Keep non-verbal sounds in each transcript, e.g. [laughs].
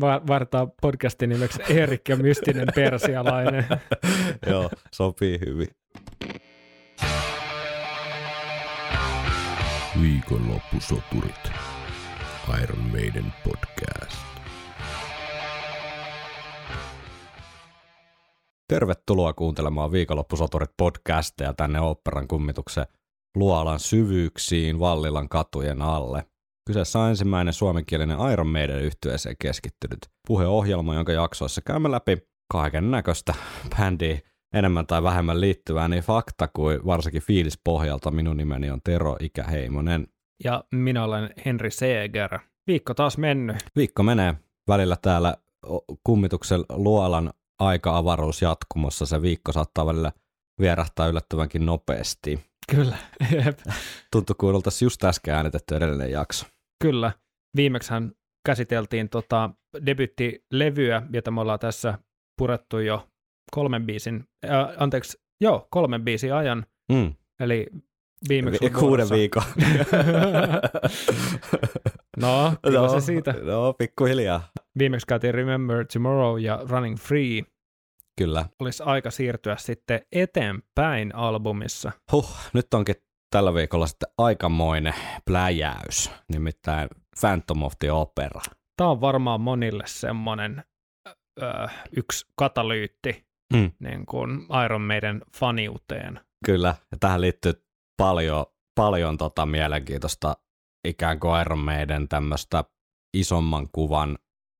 va- vartaa podcastin nimeksi Erik ja mystinen persialainen. [laughs] Joo, sopii hyvin. Viikonloppusoturit. Iron Maiden podcast. Tervetuloa kuuntelemaan Viikonloppusoturit podcastia tänne oopperan kummituksen luolan syvyyksiin Vallilan katujen alle. Kyseessä on ensimmäinen suomenkielinen Iron Maiden yhtyeeseen keskittynyt puheohjelma, jonka jaksoissa käymme läpi kaiken näköistä bändiä enemmän tai vähemmän liittyvää niin fakta kuin varsinkin fiilispohjalta. Minun nimeni on Tero Ikäheimonen. Ja minä olen Henri Seeger. Viikko taas mennyt. Viikko menee välillä täällä kummituksen luolan aika-avaruus jatkumossa. Se viikko saattaa välillä vierähtää yllättävänkin nopeasti. Kyllä, [laughs] jep. Tuntuu kuin oltaisiin just äsken äänitetty edellinen jakso. Kyllä. Viimeksihän käsiteltiin tota debyttilevyä, jota me ollaan tässä purettu jo kolmen biisin, äh, anteeksi, joo, kolmen biisin ajan, Mm. eli viimeksi Vi- kuuden viikon. [laughs] no, kyllä se siitä. No, pikkuhiljaa. Viimeksi käytiin Remember Tomorrow ja Running Free. Kyllä. Olisi aika siirtyä sitten eteenpäin albumissa. Huh, nyt onkin tällä viikolla sitten aikamoinen pläjäys, nimittäin Phantom of the Opera. Tämä on varmaan monille semmoinen ö, yksi katalyytti Mm. niin kuin Iron Maiden faniuteen. Kyllä, ja tähän liittyy paljon, paljon tota mielenkiintoista ikään kuin Iron Maiden tämmöistä isomman kuvan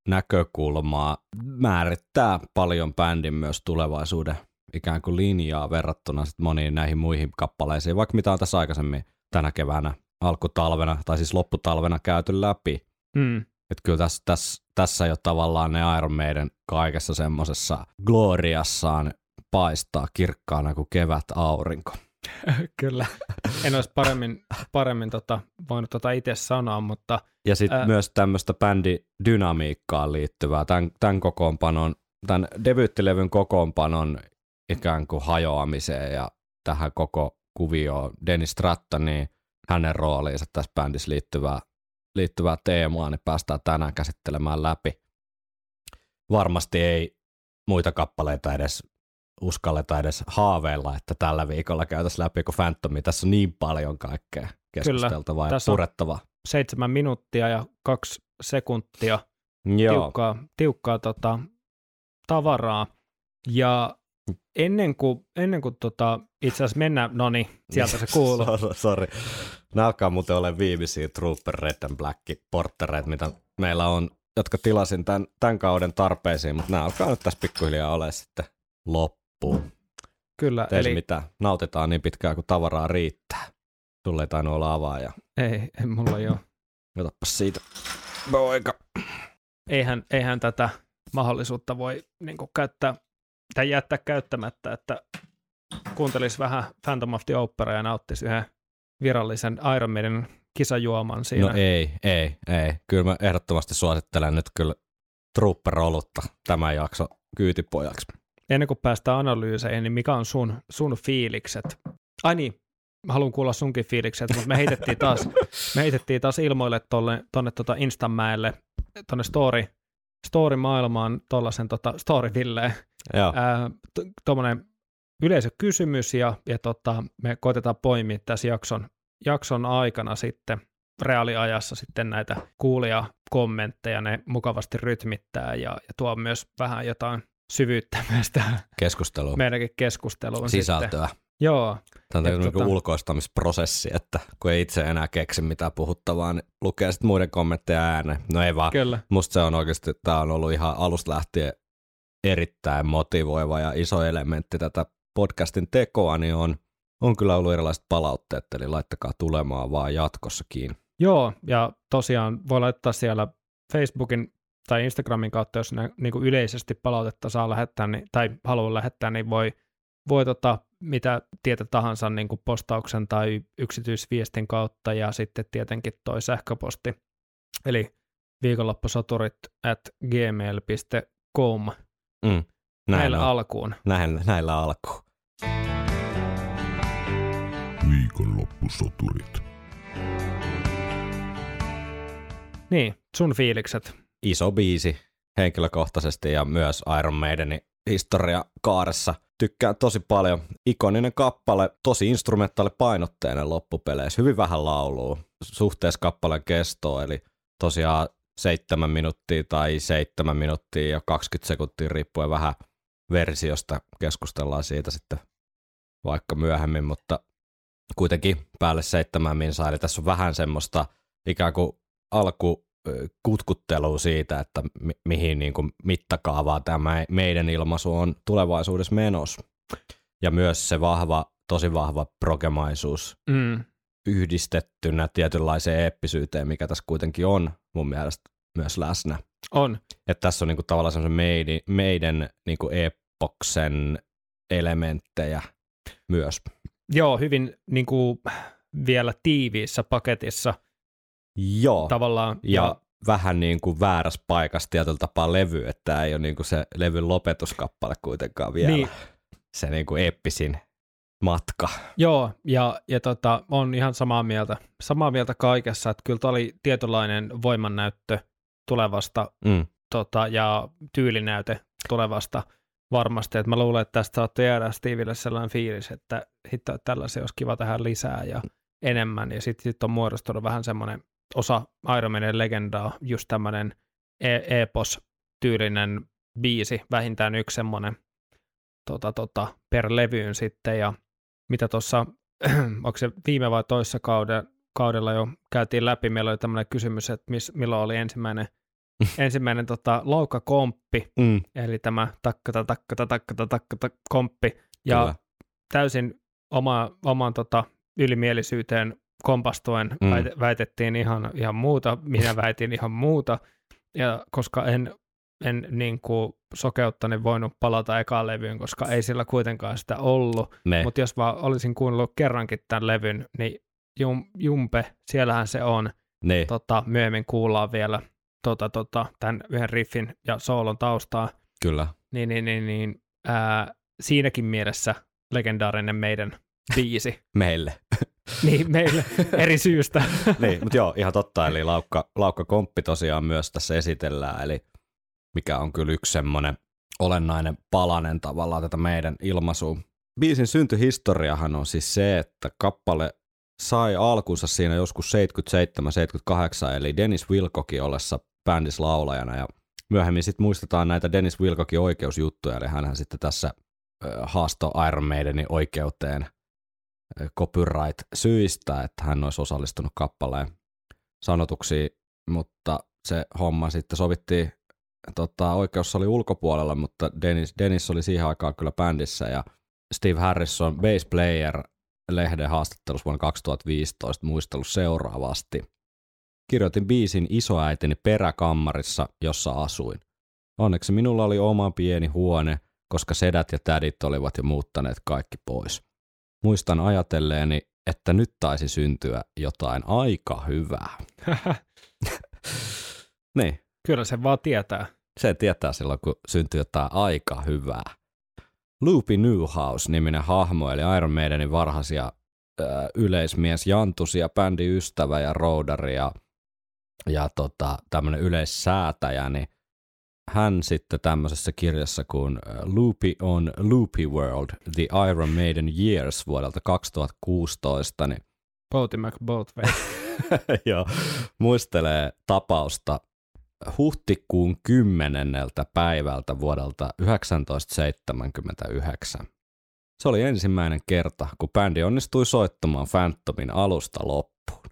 näkökulmaa. Määrittää paljon bändin myös tulevaisuuden ikään kuin linjaa verrattuna sit moniin näihin muihin kappaleisiin, vaikka mitä on tässä aikaisemmin tänä keväänä, alkutalvena tai siis lopputalvena käyty läpi. Mm. Että kyllä tässä, tässä, tässä jo tavallaan ne Iron Maiden kaikessa semmoisessa gloriassaan paistaa kirkkaana kuin kevät aurinko. [laughs] Kyllä. En olisi paremmin, paremmin tota, voinut tota itse sanoa, mutta Ja sitten Ää. myös tämmöistä bändidynamiikkaan liittyvää, tämän, tämän kokoonpanon, tämän debyyttilevyn kokoonpanon ikään kuin hajoamiseen ja tähän koko kuvioon Dennis Stratton, niin hänen rooliinsa tässä bändissä liittyvää, liittyvää teemaa, niin päästään tänään käsittelemään läpi. Varmasti ei muita kappaleita edes uskalleta edes haaveilla, että tällä viikolla käytäisiin läpi, kun Phantomi. Tässä on niin paljon kaikkea keskusteltavaa ja Tässä on- purettavaa. seitsemän minuuttia ja kaksi sekuntia Joo, tiukkaa, tiukkaa tota, tavaraa. Ja ennen kuin, ennen kuin tota, itse asiassa mennään, no niin, sieltä se kuuluu. [laughs] So- Sori. Nämä alkaa muuten olla viimeisiä Trooper Red and Black porttereita, mitä meillä on, jotka tilasin tämän, tämän kauden tarpeisiin, mutta nämä alkaa nyt tässä pikkuhiljaa ole sitten loppuun. Kyllä, Eli eli mitä, nautitaan niin pitkään kuin tavaraa riittää. Sulle ei tainnut olla avaaja. ei, ei mulla ei ole. Otapas siitä. Poika. Eihän, eihän tätä mahdollisuutta voi niin kuin, käyttää tai jättää käyttämättä, että kuuntelisi vähän Phantom of the Opera ja nauttisi yhden virallisen Iron Maiden kisajuoman siinä. No ei, ei, ei. Kyllä mä ehdottomasti suosittelen nyt kyllä Trooper-olutta tämän jakso kyytipojaksi. Ennen kuin päästään analyyseihin, niin mikä on sun, sun fiilikset? Ai niin, mä haluan kuulla sunkin fiilikset, mutta me heitettiin taas, [laughs] me heitettiin taas ilmoille tolle, tonne tota Instamäelle, tonne story, story-maailmaan, tollasen tota, story-villeen, Joo, ää, t- tommonen yleisökysymys ja, ja tota, me koitetaan poimia tässä jakson, jakson aikana sitten reaaliajassa sitten näitä kuulia kommentteja, ne mukavasti rytmittää ja, ja tuo myös vähän jotain syvyyttä [laughs] myös tähän keskustelu. meidänkin keskusteluun. Sisältöä. Sitten. Joo, Tämä on niin tota- ulkoistamisprosessi, että kun ei itse enää keksi mitään puhuttavaa, niin lukee sitten muiden kommentteja ääneen. No ei vaan. kyllä. Musta se on oikeasti, tämä on ollut ihan alusta lähtien erittäin motivoiva ja iso elementti tätä podcastin tekoa, niin on, on kyllä ollut erilaiset palautteet, eli laittakaa tulemaan vaan jatkossakin. Joo, ja tosiaan voi laittaa siellä Facebookin tai Instagramin kautta, jos ne, niin kuin yleisesti palautetta saa lähettää niin, tai haluaa lähettää, niin voi, voi tota, mitä tietä tahansa niin kuin postauksen tai yksityisviestin kautta ja sitten tietenkin toi sähköposti. Eli viikonloppusoturit at gmail.com Mm, näin näillä on. alkuun. Näin, näillä alkuun. Viikonloppusoturit. Niin, sun fiilikset. Iso biisi, henkilökohtaisesti ja myös Iron Maidenin historia kaaressa. Tykkään tosi paljon. Ikoninen kappale, tosi instrumentaali painotteinen loppupeleissä. Hyvin vähän lauluu suhteessa kappaleen kestoon, eli tosiaan seitsemän minuuttia tai seitsemän minuuttia ja 20 sekuntia riippuen vähän versiosta. Keskustellaan siitä sitten vaikka myöhemmin, mutta kuitenkin päälle seitsemän minsaa. Eli tässä on vähän semmoista ikään kuin alku kutkuttelua siitä, että mi- mihin niin kuin mittakaavaa tämä meidän ilmaisu on tulevaisuudessa menossa. Ja myös se vahva, tosi vahva progemaisuus Mm. yhdistettynä tietynlaiseen eeppisyyteen, mikä tässä kuitenkin on mun mielestä myös läsnä. On. Että tässä on niinku tavallaan semmoisen meidän, meidän niinku epoksen elementtejä myös. Joo, hyvin niin kuin, vielä tiiviissä paketissa Joo, tavallaan. ja vähän niin kuin väärässä paikassa tietyllä tapaa levy, että tämä ei ole niin kuin se levyn lopetuskappale kuitenkaan vielä. Niin. Se niin kuin eeppisin matka. Joo, ja, ja tota, on ihan samaa mieltä, samaa mieltä kaikessa, että kyllä tämä oli tietynlainen voimannäyttö tulevasta Mm. tota, ja tyylinäyte tulevasta varmasti, että mä luulen, että tästä saatte jäädä Steville sellainen fiilis, että hitto, että tällaisia olisi kiva tehdä lisää ja enemmän, ja sitten sit on muodostunut vähän semmoinen osa Iron Maiden legendaa, just tämmöinen e- epos-tyylinen biisi, vähintään yksi semmoinen tota, tota, per levyyn sitten, ja mitä tuossa, [clears throat] onko se viime vai toissa kauden, kaudella jo käytiin läpi, meillä oli tämmöinen kysymys, että mis, milloin oli ensimmäinen, [laughs] ensimmäinen tota, laukakomppi, Mm. eli tämä takkata takkata takkata takkata komppi, ja Kyllä. täysin oma, oman tota, ylimielisyyteen kompastuen Mm. väitettiin ihan, ihan muuta, minä [laughs] väitin ihan muuta, ja koska en, en niin kuin sokeuttani voinut palata ekaan levyyn, koska ei sillä kuitenkaan sitä ollut, mutta jos vaan olisin kuunnellut kerrankin tämän levyn, niin jum, Jumpe, siellähän se on, ne. tota, myöhemmin kuullaan vielä tota, tota, tämän yhden riffin ja soolon taustaa, Kyllä. niin, niin, niin, niin ää, siinäkin mielessä legendaarinen meidän biisi. [laughs] Meille. Niin, meille eri syystä. [laughs] niin, mutta joo, ihan totta. Eli laukka, laukka komppi tosiaan myös tässä esitellään, eli mikä on kyllä yksi semmoinen olennainen palanen tavallaan tätä meidän ilmaisua. Biisin syntyhistoriahan on siis se, että kappale sai alkunsa siinä joskus 77-78, eli Dennis Wilcokin ollessa bändissä laulajana, ja myöhemmin sitten muistetaan näitä Dennis Wilcokin oikeusjuttuja, eli hän sitten tässä haasto Iron Maidenin oikeuteen copyright-syistä, että hän olisi osallistunut kappaleen sanotuksiin, mutta se homma sitten sovittiin tota, oikeus oli ulkopuolella, mutta Dennis, Dennis oli siihen aikaan kyllä bändissä ja Steve Harrison, bass player, lehden haastattelussa vuonna 2015 muistellut seuraavasti. Kirjoitin biisin isoäitini peräkammarissa, jossa asuin. Onneksi minulla oli oma pieni huone, koska sedät ja tädit olivat jo muuttaneet kaikki pois. Muistan ajatelleeni, että nyt taisi syntyä jotain aika hyvää. [laughs] niin, Kyllä se vaan tietää. se tietää silloin, kun syntyy jotain aika hyvää. Loopy Newhouse-niminen hahmo, eli Iron Maidenin varhaisia ö, yleismies, jantusia, bändiystävä ja roudari ja, ja tota, tämmöinen yleissäätäjä, niin hän sitten tämmöisessä kirjassa kuin ö, Loopy on Loopy World, The Iron Maiden Years vuodelta 2016, niin Boaty McBoatway. [laughs] Joo, muistelee tapausta huhtikuun 10. päivältä vuodelta 1979. Se oli ensimmäinen kerta, kun bändi onnistui soittamaan Phantomin alusta loppuun.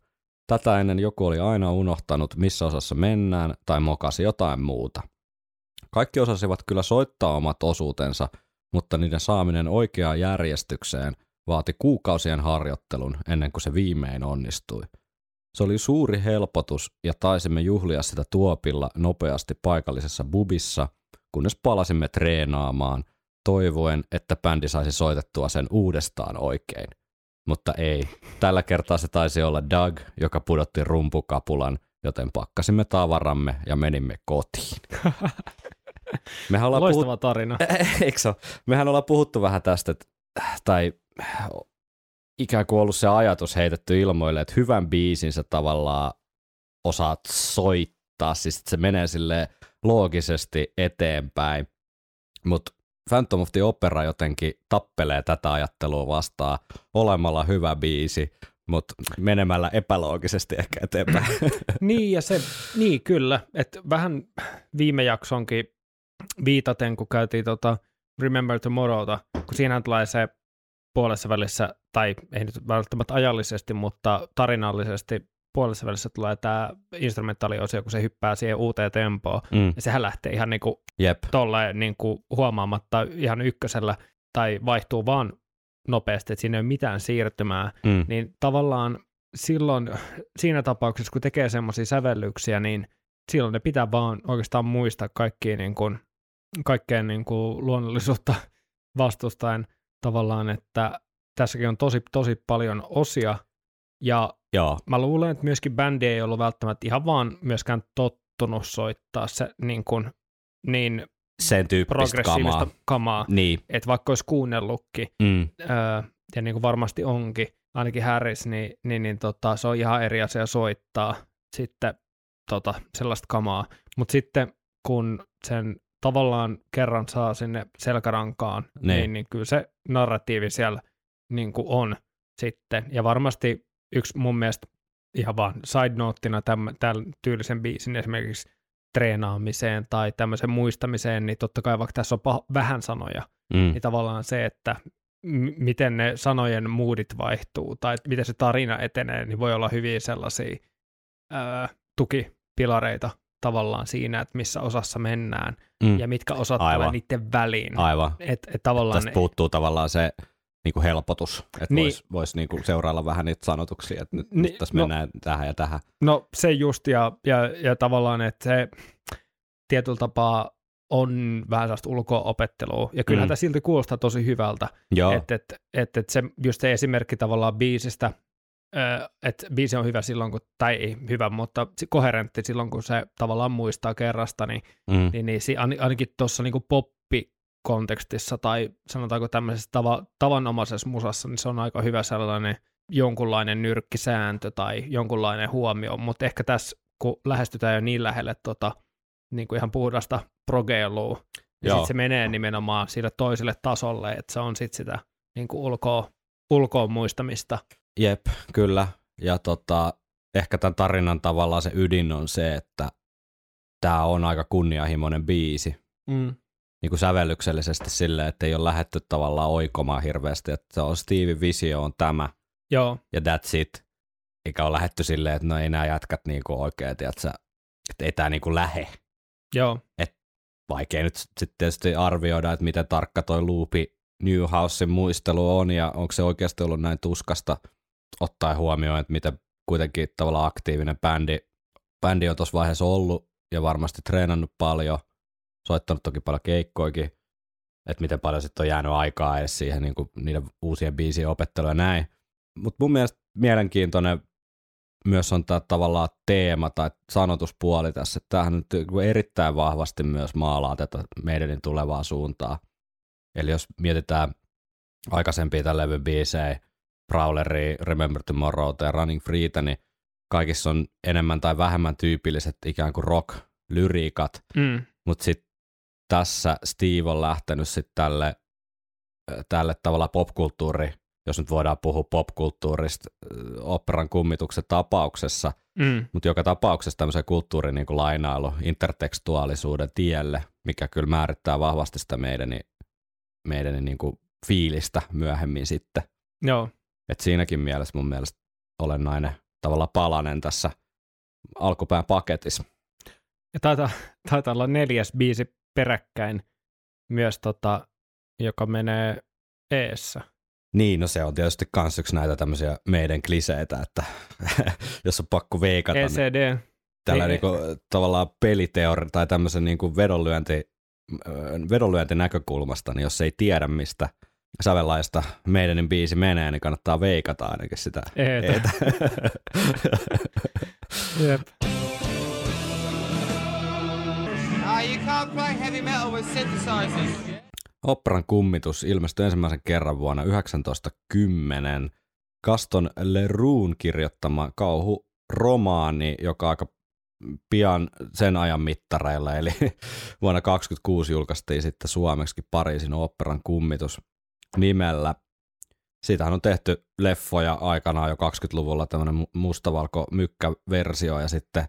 Tätä ennen joku oli aina unohtanut, missä osassa mennään tai mokasi jotain muuta. Kaikki osasivat kyllä soittaa omat osuutensa, mutta niiden saaminen oikeaan järjestykseen vaati kuukausien harjoittelun ennen kuin se viimein onnistui. Se oli suuri helpotus ja taisimme juhlia sitä tuopilla nopeasti paikallisessa bubissa, kunnes palasimme treenaamaan, toivoen, että bändi saisi soitettua sen uudestaan oikein. Mutta ei. Tällä kertaa se taisi olla Doug, joka pudotti rumpukapulan, joten pakkasimme tavaramme ja menimme kotiin. [laughs] Mehän ollaan Loistava tarina. [laughs] Eikö? Mehän ollaan puhuttu vähän tästä, että, tai ikään kuin ollut se ajatus heitetty ilmoille, että hyvän biisin sä tavallaan osaat soittaa, siis se menee sille loogisesti eteenpäin. Mutta Phantom of the Opera jotenkin tappelee tätä ajattelua vastaan olemalla hyvä biisi, mutta menemällä epäloogisesti ehkä eteenpäin. [laughs] niin, ja se, niin kyllä, että vähän viime jaksonkin viitaten, kun käytiin tota Remember Tomorrowta, kun siinä tulee se puolessa välissä, tai ei nyt välttämättä ajallisesti, mutta tarinallisesti puolessa välissä tulee tämä instrumentaaliosio, kun se hyppää siihen uuteen tempoon, mm. ja sehän lähtee ihan niinku Jep. tolleen niinku huomaamatta ihan ykkösellä, tai vaihtuu vaan nopeasti, että siinä ei ole mitään siirtymää, mm. niin tavallaan silloin siinä tapauksessa, kun tekee semmoisia sävellyksiä, niin silloin ne pitää vaan oikeastaan muistaa kaikkia niin kuin, kaikkeen niin kuin luonnollisuutta [laughs] vastustaen tavallaan, että tässäkin on tosi, tosi paljon osia, ja Joo. mä luulen, että myöskin bändi ei ollut välttämättä ihan vaan myöskään tottunut soittaa se niin, kuin, niin sen tyyppistä kamaa. kamaa niin. että vaikka olisi kuunnellutkin, mm. öö, ja niin kuin varmasti onkin, ainakin Harris, niin, niin, niin tota, se on ihan eri asia soittaa sitten tota, sellaista kamaa. Mutta sitten kun sen tavallaan kerran saa sinne selkärankaan, niin, niin, niin kyllä se narratiivi siellä niin kuin on sitten. Ja varmasti yksi mun mielestä ihan vaan side noteina tämän, tämän tyylisen biisin esimerkiksi treenaamiseen tai tämmöisen muistamiseen, niin totta kai vaikka tässä on pah- vähän sanoja, mm. niin tavallaan se, että m- miten ne sanojen moodit vaihtuu tai miten se tarina etenee, niin voi olla hyvin sellaisia ää, tukipilareita tavallaan siinä, että missä osassa mennään mm. ja mitkä osat tulee niiden väliin. Aivan. Et, et tavallaan Tästä puuttuu tavallaan se niin kuin helpotus, että niin. voisi vois niin kuin seurailla vähän niitä sanotuksia, että nyt, niin, nyt tässä no, mennään tähän ja tähän. No se just, ja, ja, ja tavallaan, että se tietyllä tapaa on vähän sellaista ulko-opettelua, ja kyllähän mm. tämä silti kuulostaa tosi hyvältä, että et, et, et se, just se esimerkki tavallaan biisistä, että biisi on hyvä silloin, kun, tai ei hyvä, mutta koherentti silloin, kun se tavallaan muistaa kerrasta, niin, mm. niin, niin ainakin tuossa niin poppi kontekstissa tai sanotaanko tämmöisessä tava, tavanomaisessa musassa, niin se on aika hyvä sellainen jonkunlainen nyrkkisääntö tai jonkunlainen huomio, mutta ehkä tässä, kun lähestytään jo niin lähelle tota, niin kuin ihan puhdasta progeilua, niin sitten se menee nimenomaan sille toiselle tasolle, että se on sitten sitä niin kuin ulkoa, ulkoa muistamista. Jep, kyllä. Ja tota, ehkä tämän tarinan tavallaan se ydin on se, että tämä on aika kunnianhimoinen biisi. Mm niin kuin sävellyksellisesti silleen, että ei ole lähetty tavallaan oikomaan hirveästi, että se on Stevie visio on tämä Joo. ja that's it. Eikä ole lähetty silleen, että no ei nämä jätkät niin kuin oikein, tiedätkö, että ei tämä niin kuin lähe. Joo. Et vaikea nyt sitten tietysti arvioida, että miten tarkka toi loopi Newhousein muistelu on ja onko se oikeasti ollut näin tuskasta ottaa huomioon, että miten kuitenkin tavallaan aktiivinen bändi, bändi on tuossa vaiheessa ollut ja varmasti treenannut paljon – soittanut toki paljon keikkoikin, että miten paljon sitten on jäänyt aikaa edes siihen niin kuin niiden uusien biisien opetteluun ja näin. Mutta mun mielestä mielenkiintoinen myös on tämä tavallaan teema tai sanotuspuoli tässä. Tämähän nyt niinku erittäin vahvasti myös maalaa tätä meidänin tulevaa suuntaa. Eli jos mietitään aikaisempia tämän levyn biisejä, Prowleria, Remember Tomorrow ja Running Freetä, niin kaikissa on enemmän tai vähemmän tyypilliset ikään kuin rock-lyriikat, mm. mutta sitten tässä Steve on lähtenyt sitten tälle, tälle tavalla popkulttuuri, jos nyt voidaan puhua popkulttuurista operan kummituksen tapauksessa, mm. mutta joka tapauksessa tämmöisen kulttuurin niin lainailu intertekstuaalisuuden tielle, mikä kyllä määrittää vahvasti sitä meidän, meidän niin kuin fiilistä myöhemmin sitten. Joo. Et siinäkin mielessä mun mielestä olennainen tavalla palanen tässä alkupään paketissa. Ja taitaa, taitaa olla neljäs biisi peräkkäin myös, tota, joka menee eessä. Niin, no se on tietysti kans yksi näitä tämmöisiä meidän kliseitä, että [laughs] jos on pakko veikata. ECD. Niin tällä niinku, tavallaan peliteori tai tämmöisen niinku vedonlyönti, vedonlyönti näkökulmasta, niin jos ei tiedä mistä sävellaista meidänin biisi menee, niin kannattaa veikata ainakin sitä. Eetä. [laughs] Jep. with synthesizers. Operan kummitus ilmestyi ensimmäisen kerran vuonna 1910. Gaston Leroux kirjoittama kauhu romaani, joka aika pian sen ajan mittareilla, eli [laughs] vuonna 2026 julkaistiin sitten suomeksi Pariisin oopperan kummitus nimellä. Siitähän on tehty leffoja aikanaan jo 20-luvulla tämmöinen mustavalko mykkäversio ja sitten,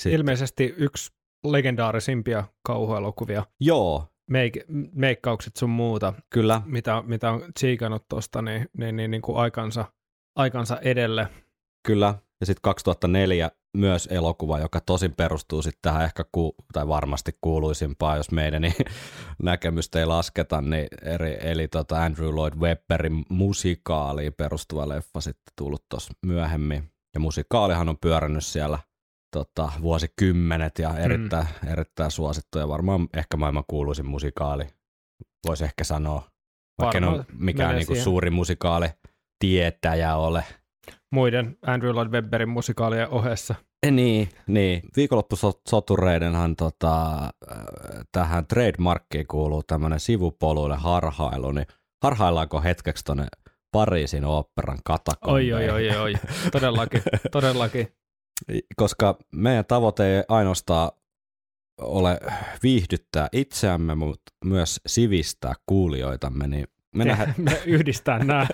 sitten... Ilmeisesti yksi legendaarisimpia kauhuelokuvia. Joo. Meik- meikkaukset sun muuta. Kyllä. Mitä, mitä on tsiikannut tuosta niin, niin, niin, niin kuin aikansa, aikansa edelle. Kyllä. Ja sitten 2004 myös elokuva, joka tosin perustuu sitten tähän ehkä, ku, tai varmasti kuuluisimpaan, jos meidän niin [laughs] näkemystä ei lasketa, niin eri, eli tota Andrew Lloyd Webberin musikaaliin perustuva leffa sitten tullut tuossa myöhemmin. Ja musikaalihan on pyörännyt siellä tota, vuosikymmenet ja erittäin, mm. erittäin suosittu ja varmaan ehkä maailman kuuluisin musikaali, voisi ehkä sanoa, vaikka en ole mikään niinku suuri musikaali tietäjä ole – muiden Andrew Lloyd Webberin musikaalien ohessa. Eh, niin, niin. Viikonloppusotureidenhan tota, äh, tähän trademarkkiin kuuluu tämmöinen sivupoluille harhailu, niin harhaillaanko hetkeksi tuonne Pariisin oopperan katakombeihin? Oi, oi, oi, oi, todellakin, [laughs] todellakin. Koska meidän tavoite ei ainoastaan ole viihdyttää itseämme, mutta myös sivistää kuulijoitamme, niin me, nähdään... me yhdistää nämä.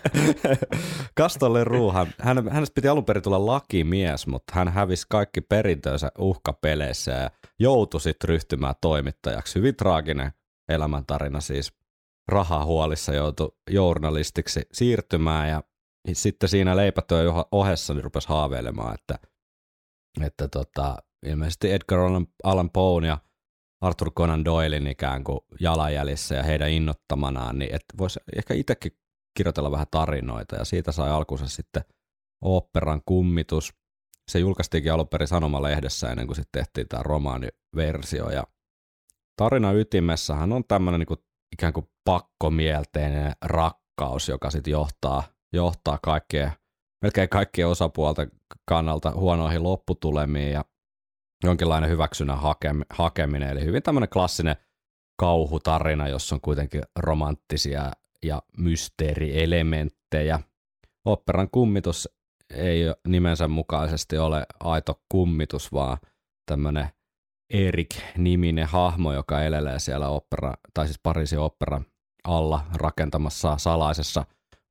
[laughs] Kastolle Ruuhan, hän, hänestä piti alun perin tulla lakimies, mutta hän hävisi kaikki perintönsä uhkapeleissä ja joutui sitten ryhtymään toimittajaksi. Hyvin traaginen elämäntarina siis. Rahahuolissa joutui journalistiksi siirtymään ja sitten siinä leipätyön ohessa niin rupesi haaveilemaan, että, että tota, ilmeisesti Edgar Allan Poe ja Arthur Conan Doylein ikään kuin jalanjäljissä ja heidän innottamanaan, niin että voisi ehkä itsekin kirjoitella vähän tarinoita. Ja siitä sai alkunsa sitten oopperan kummitus. Se julkaistiinkin alun perin Sanomalehdessä ennen kuin sitten tehtiin tämä romaaniversio. Ja tarina ytimessähän on tämmöinen niin ikään kuin pakkomielteinen rakkaus, joka sitten johtaa, johtaa kaikkea, melkein kaikkien osapuolten kannalta huonoihin lopputulemiin. Ja jonkinlainen hyväksynnän hakeminen, eli hyvin tämmöinen klassinen kauhutarina, jossa on kuitenkin romanttisia ja mysteerielementtejä. Operan kummitus ei nimensä mukaisesti ole aito kummitus, vaan tämmöinen Erik-niminen hahmo, joka elelee siellä opera, tai siis Pariisin opera alla rakentamassa salaisessa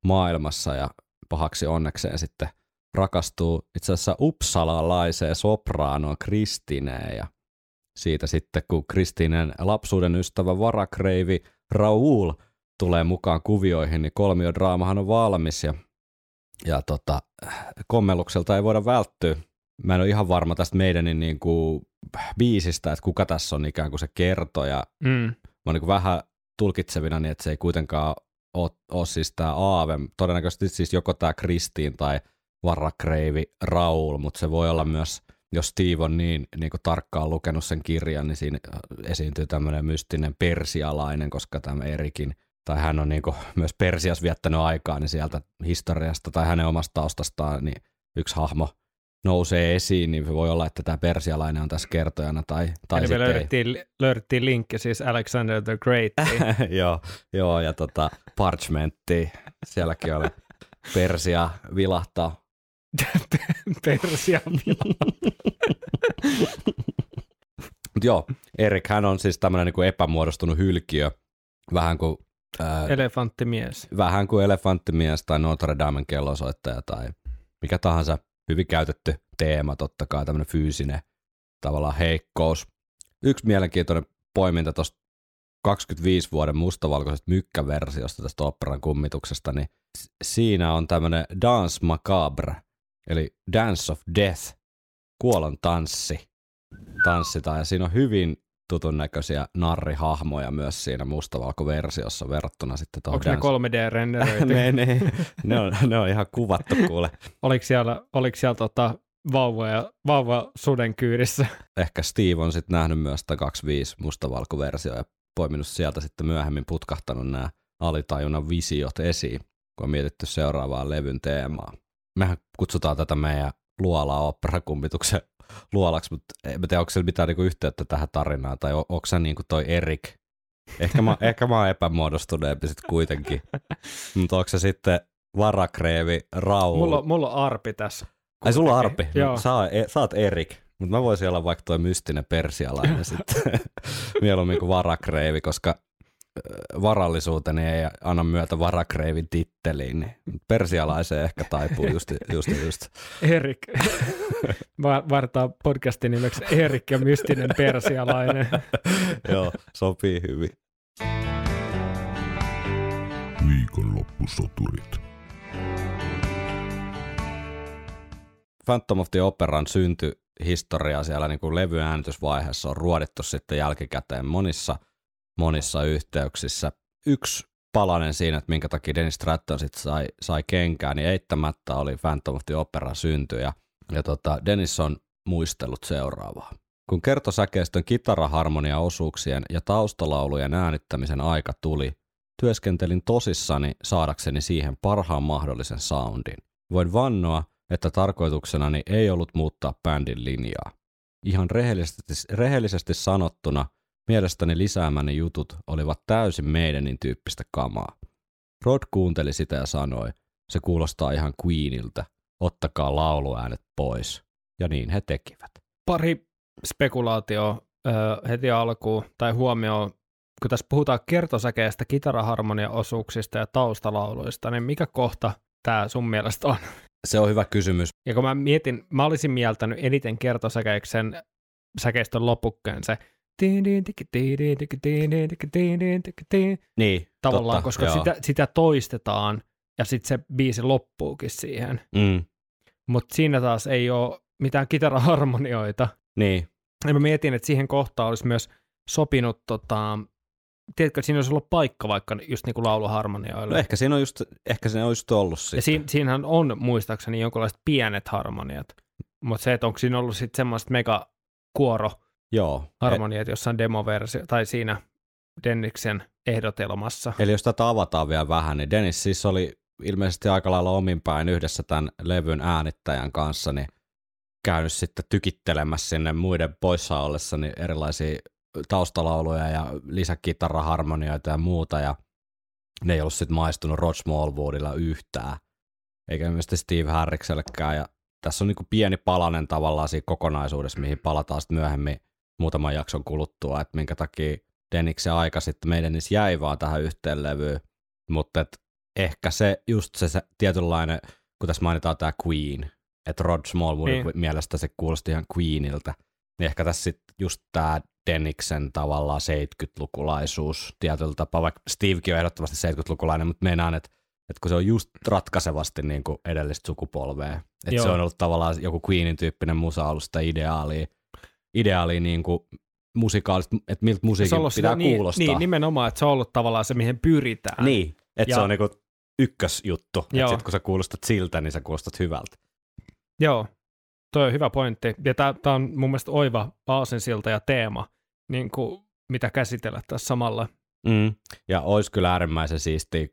maailmassa ja pahaksi onnekseen sitten rakastuu itse asiassa uppsalalaiseen sopraanoon Kristineen ja siitä sitten kun Kristinen lapsuuden ystävä varakreivi Raul tulee mukaan kuvioihin, niin kolmiodraamahan on valmis ja, ja tota, kommellukselta ei voida välttyä. Mä en ole ihan varma tästä meidän niin kuin biisistä, että kuka tässä on ikään kuin se kertoja. Mm. Mä oon niin vähän tulkitsevina niin, että se ei kuitenkaan ole, ole siis tämä Aave. Todennäköisesti siis joko tämä Kristiin tai varakreivi Raul, mutta se voi olla myös, jos Steve on niin, niin kuin tarkkaan lukenut sen kirjan, niin siinä esiintyy tämmöinen mystinen persialainen, koska tämä Erikin, tai hän on niin kuin [laughs] myös Persias viettänyt aikaa, niin sieltä historiasta tai hänen omasta taustastaan, niin yksi hahmo nousee esiin, niin voi olla, että tämä persialainen on tässä kertojana. Tai, tai Eli me löydettiin, löydettiin linkki siis Alexander the Great. [laughs] joo, joo, ja tota, Parchmentti, sielläkin oli Persia vilahtaa [laughs] Persia Mutta joo, Erik, hän on siis tämmöinen niin epämuodostunut hylkiö, vähän kuin... Ää, elefanttimies. Vähän kuin elefanttimies tai Notre Damen kellosoittaja tai mikä tahansa hyvin käytetty teema, totta kai tämmöinen fyysinen tavallaan heikkous. Yksi mielenkiintoinen poiminta tuosta 25 vuoden mustavalkoisesta mykkäversiosta tästä operan kummituksesta, niin siinä on tämmöinen Dance Macabre, eli Dance of Death, kuolon tanssi, tanssitaan, ja siinä on hyvin tutun näköisiä narrihahmoja myös siinä mustavalkoversiossa verrattuna sitten tuohon Onko ne 3D-renderöity? [laughs] ne, ne, ne, on, ne on ihan kuvattu kuule. oliko siellä, oliko siellä tota vauva, ja, vauva suden kyydissä? Ehkä Steve on sitten nähnyt myös sitä 25 mustavalkoversio ja poiminut sieltä sitten myöhemmin putkahtanut nämä alitajunnan visiot esiin, kun on mietitty seuraavaa levyn teemaa mehän kutsutaan tätä meidän luolaa operakummituksen luolaksi, mutta en tiedä, onko siellä mitään niinku yhteyttä tähän tarinaan, tai on, onko se niinku toi Erik? Ehkä mä, ehkä mä oon epämuodostuneempi sitten kuitenkin. mutta onko se sitten varakreevi Raul? Mulla, mulla on arpi tässä. Ai sulla on arpi? [laughs] Joo. Sä, e, sä oot Erik. Mutta mä voisin olla vaikka toi mystinen persialainen [laughs] sitten, mieluummin kuin varakreivi, koska varallisuuteni ei anna myötä varakreivin titteliin, niin persialaiseen ehkä taipuu just, just, just. Erik. [laughs] Vartaa podcastin nimeksi Erik ja mystinen persialainen. [laughs] Joo, sopii hyvin. Viikonloppusoturit. Phantom of the Operan syntyhistoria siellä niin kuin levyäänitysvaiheessa on ruodittu sitten jälkikäteen monissa, monissa yhteyksissä. Yksi palanen siinä, että minkä takia Dennis Stratton sitten sai, sai kenkää, niin eittämättä oli Phantom of the Opera synty. Ja, ja tota, Dennis on muistellut seuraavaa. Kun kertosäkeistön kitaraharmonia-osuuksien ja taustalaulujen äänittämisen aika tuli, työskentelin tosissani saadakseni siihen parhaan mahdollisen soundin. Voin vannoa, että tarkoituksenani ei ollut muuttaa bändin linjaa. Ihan rehellisesti, rehellisesti sanottuna mielestäni lisäämäni jutut olivat täysin meidänin tyyppistä kamaa. Rod kuunteli sitä ja sanoi, se kuulostaa ihan Queeniltä, ottakaa lauluäänet pois. Ja niin he tekivät. Pari spekulaatio ö, heti alkuun, tai huomio, kun tässä puhutaan kertosäkeestä, kitaraharmonia-osuuksista ja taustalauluista, niin mikä kohta tämä sun mielestä on? Se on hyvä kysymys. Ja kun mä mietin, mä olisin mieltänyt eniten kertosäkeiksen säkeistön lopukkeen se niin, tavallaan, totta, koska joo. sitä, sitä toistetaan ja sitten se biisi loppuukin siihen. Mm, Mutta siinä taas ei ole mitään kitaraharmonioita. niin, Ja mä mietin, että siihen kohtaan olisi myös sopinut, tota, tiedätkö, siinä olisi ollut paikka vaikka just niin kuin lauluharmonioille. no ehkä siinä on just, ehkä siinä on just ollut ja sitten. siinä, siinähän on muistaakseni jonkinlaiset pienet harmoniat. Mutta se, että onko siinä ollut sitten semmoista mega kuoro Joo. harmoniat jossain demoversio, tai siinä Denniksen ehdotelmassa. Eli jos tätä avataan vielä vähän, niin Dennis siis oli ilmeisesti aika lailla ominpäin yhdessä tämän levyn äänittäjän kanssa, niin käynyt sitten tykittelemässä sinne muiden poissa ollessa niin erilaisia taustalauluja ja lisäkitaraharmonioita ja muuta, ja ne ei ollut sitten maistunut Rod Smallwoodilla yhtään, eikä ilmeisesti Steve Harriksellekään, ja tässä on niin pieni palanen tavallaan siinä kokonaisuudessa, mihin palataan sitten myöhemmin muutaman jakson kuluttua, että minkä takia Denniksen aika sitten meidän niissä jäi vaan tähän yhteen levyyn, mutta ehkä se just se, se tietynlainen, kun tässä mainitaan tämä Queen, että Rod Smallwoodin Niin. mielestä se kuulosti ihan Queeniltä, niin ehkä tässä sitten just tämä Denniksen tavallaan 70-lukulaisuus tietyllä tapaa, vaikka Stevekin on ehdottomasti 70-lukulainen, mutta meinaan, että, että kun se on just ratkaisevasti niin kuin edellistä sukupolvea, että Joo. se on ollut tavallaan joku Queenin tyyppinen musa ollut sitä ideaalia, ideaalia niin kuin musikaalista, että miltä musiikin pitää sitä, niin, kuulostaa. niin, nimenomaan, että se on ollut tavallaan se, mihin pyritään. Niin, että Ja- se on niinku ykkösjuttu. Että Joo. sit kun sä kuulostat siltä, niin sä kuulostat hyvältä. Joo, toi on hyvä pointti. Ja tämä on mun mielestä oiva aasinsilta ja teema, niin kuin, mitä käsitellä tässä samalla. Mm. Ja olisi kyllä äärimmäisen siistiä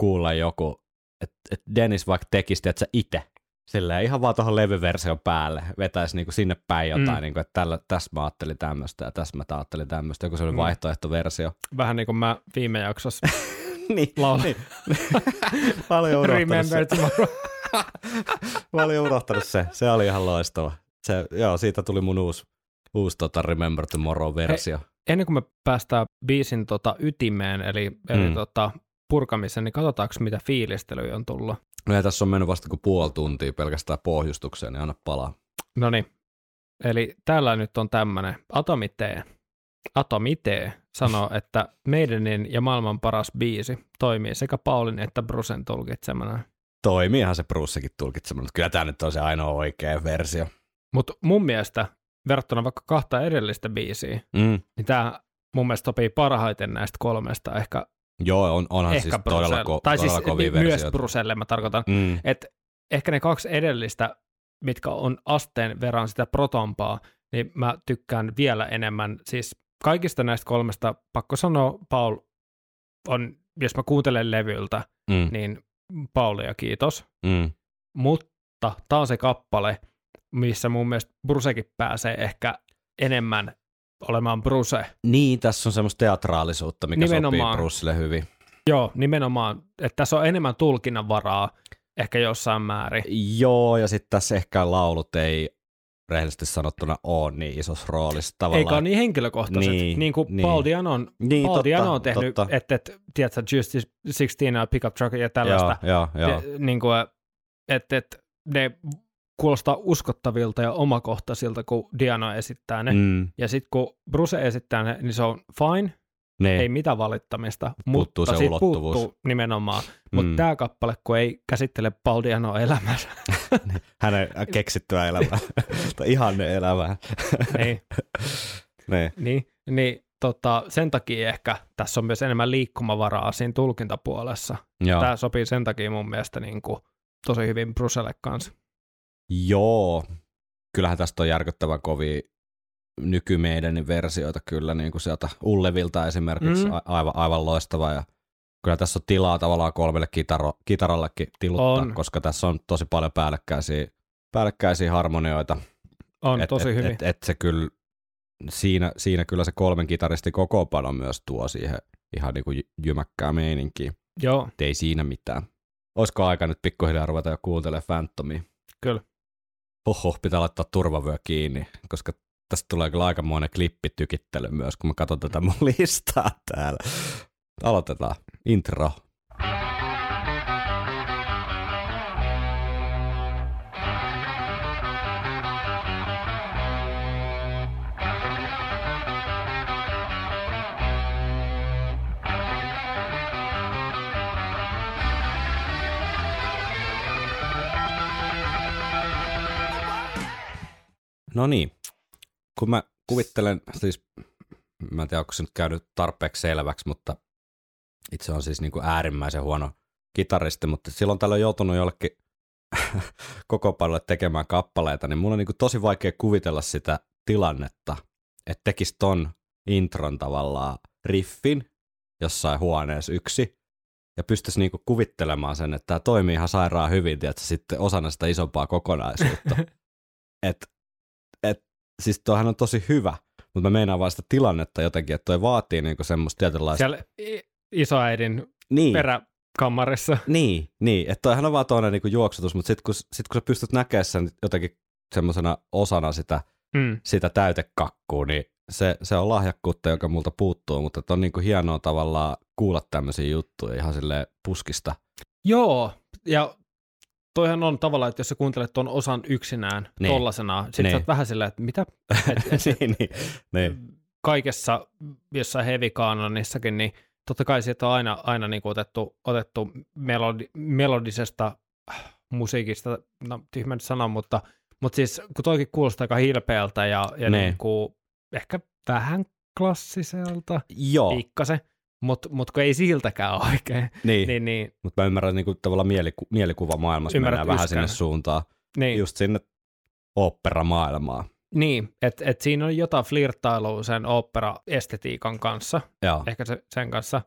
kuulla joku, että et Dennis vaikka tekisi, että sä itse silleen ihan vaan tuohon levyversion päälle, vetäisi niinku sinne päin jotain, Mm. niinku, että tällä, tässä mä ajattelin tämmöistä ja tässä mä ajattelin tämmöistä, joku sellainen Mm. mm. vaihtoehtoversio. Vähän niin kuin mä viime jaksossa [laughs] niin, laulan [laughs] mä olin unohtanut Remember se. Tomorrow. [laughs] Mä olin unohtanut se, se oli ihan loistava. Se, joo, siitä tuli mun uusi, uusi tota Remember Tomorrow-versio. Ennen kuin me päästään biisin tota ytimeen, eli, eli Mm. tota, purkamisen, niin katsotaanko mitä fiilistelyjä on tullut. No ja tässä on mennyt vasta kuin puoli tuntia pelkästään pohjustukseen, niin anna palaa. No niin, eli täällä nyt on tämmöinen Atomitee. Atomitee sanoo, [laughs] että meidänin ja maailman paras biisi toimii sekä Paulin että Brusen tulkitsemana. Toimiihan se Brussekin tulkitsemalla, mutta kyllä tämä nyt on se ainoa oikea versio. Mutta mun mielestä, verrattuna vaikka kahta edellistä biisiä, Mm. niin tämä mun mielestä sopii parhaiten näistä kolmesta, ehkä, Joo, on, onhan ehkä siis todella, Bruselle. ko- Tai todella siis kovia myös versioita. Bruselle mä tarkoitan. Mm. Et ehkä ne kaksi edellistä, mitkä on asteen verran sitä protompaa, niin mä tykkään vielä enemmän. Siis kaikista näistä kolmesta, pakko sanoa, Paul on, jos mä kuuntelen levyltä, Mm. niin Paulia kiitos. Mm. Mutta tää on se kappale, missä mun mielestä Brusekin pääsee ehkä enemmän olemaan Bruse. Niin, tässä on semmoista teatraalisuutta, mikä Nimenomaan. sopii Brusselle hyvin. Joo, nimenomaan, että tässä on enemmän tulkinnan varaa ehkä jossain määrin. Joo, ja sitten tässä ehkä laulut ei rehellisesti sanottuna ole niin isossa roolissa. Tavallaan, Eikä ole niin henkilökohtaiset, niin, Niin, kuin niin. Paul Diano on, Niin, Paul totta, Diano on tehnyt, totta. että, et, tiedätkö, Justice 16 ja Pickup Truck ja tällaista, Joo, joo, joo. Niin kuin, että, että ne kuulostaa uskottavilta ja omakohtaisilta, kun Diano esittää ne. Mm. Ja sitten kun Bruce esittää ne, niin se on fine, niin. ei mitään valittamista, Puuttuu mutta se ulottuvuus. puuttuu nimenomaan. Mutta Mm. tämä kappale, kun ei käsittele Paul Dianoa elämänsä, [laughs] Hänen keksittyä elämää. [laughs] tai ihanne elämää. niin, [laughs] niin. niin, niin tota, sen takia ehkä tässä on myös enemmän liikkumavaraa siinä tulkintapuolessa. Joo. Tämä sopii sen takia mun mielestä niin kuin, tosi hyvin Brucelle kanssa. Joo. Kyllähän tästä on järkyttävän kovia nykymeidänin versioita kyllä niin kuin sieltä Ullevilta esimerkiksi Mm. mm. aivan, aivan loistava ja kyllä tässä on tilaa tavallaan kolmelle kitaro, kitarallekin tiluttaa, On. koska tässä on tosi paljon päällekkäisiä, päällekkäisiä harmonioita. On et, tosi et, hyvin. Et, et se kyllä, siinä, siinä kyllä se kolmen kitaristi kokoonpano myös tuo siihen ihan niin kuin jymäkkää meininkiä. Joo, Et ei siinä mitään. Olisiko aika nyt pikkuhiljaa ruveta jo kuuntelemaan Phantomia? kyllä. Hoho, pitää laittaa turvavyö kiinni, koska tästä tulee kyllä aikamoinen klippitykittely myös, kun mä katson tätä mun [laughs] listaa täällä. Aloitetaan. Intro. No niin, kun mä kuvittelen, siis mä en tiedä, onko se nyt käynyt tarpeeksi selväksi, mutta itse on siis niin kuin äärimmäisen huono kitaristi, mutta silloin tällä on joutunut jollekin [laughs] koko paljon tekemään kappaleita, niin mun on niin kuin tosi vaikea kuvitella sitä tilannetta, että tekisi ton intron tavallaan riffin jossain huoneessa yksi, ja pystyisi niinku kuvittelemaan sen, että tämä toimii ihan sairaan hyvin, tiedätkö, sitten osana sitä isompaa kokonaisuutta. [laughs] et, siis tuohan on tosi hyvä, mutta mä meinaan vaan sitä tilannetta jotenkin, että toi vaatii niinku semmoista tietynlaista... Siellä isoäidin niin, peräkammarissa. niin, niin, että toihan on vaan toinen niinku juoksutus, mutta sitten kun, sit kun sä pystyt näkemään sen jotenkin semmoisena osana sitä, Mm. sitä täytekakkua, niin se, se on lahjakkuutta, joka multa puuttuu, mutta on niinku hienoa tavallaan kuulla tämmöisiä juttuja ihan sille puskista. Joo, ja toihan on tavallaan, että jos sä kuuntelet tuon osan yksinään Niin. niin. tollasena, sit Niin. sä oot vähän silleen, että mitä? [laughs] Niin, niin, niin. kaikessa jossain heavy niin totta kai sieltä on aina, aina niin otettu, otettu melodi, melodisesta äh, musiikista, no tyhmä nyt sanoa, mutta, mutta siis kun toikin kuulostaa aika hilpeältä ja, ja niin kuin, ehkä vähän klassiselta, Joo, pikkasen, mutta mut kun ei siltäkään oikein, niin, niin, niin, mutta mä ymmärrän niinku tavallaan mieliku, mielikuva maailmassa Ymmärrät mennään vähän yskän. sinne suuntaan, niin, just sinne oopperamaailmaan. niin että et siinä on jotain flirttailua sen opera-estetiikan kanssa, Joo, ehkä se, sen kanssa,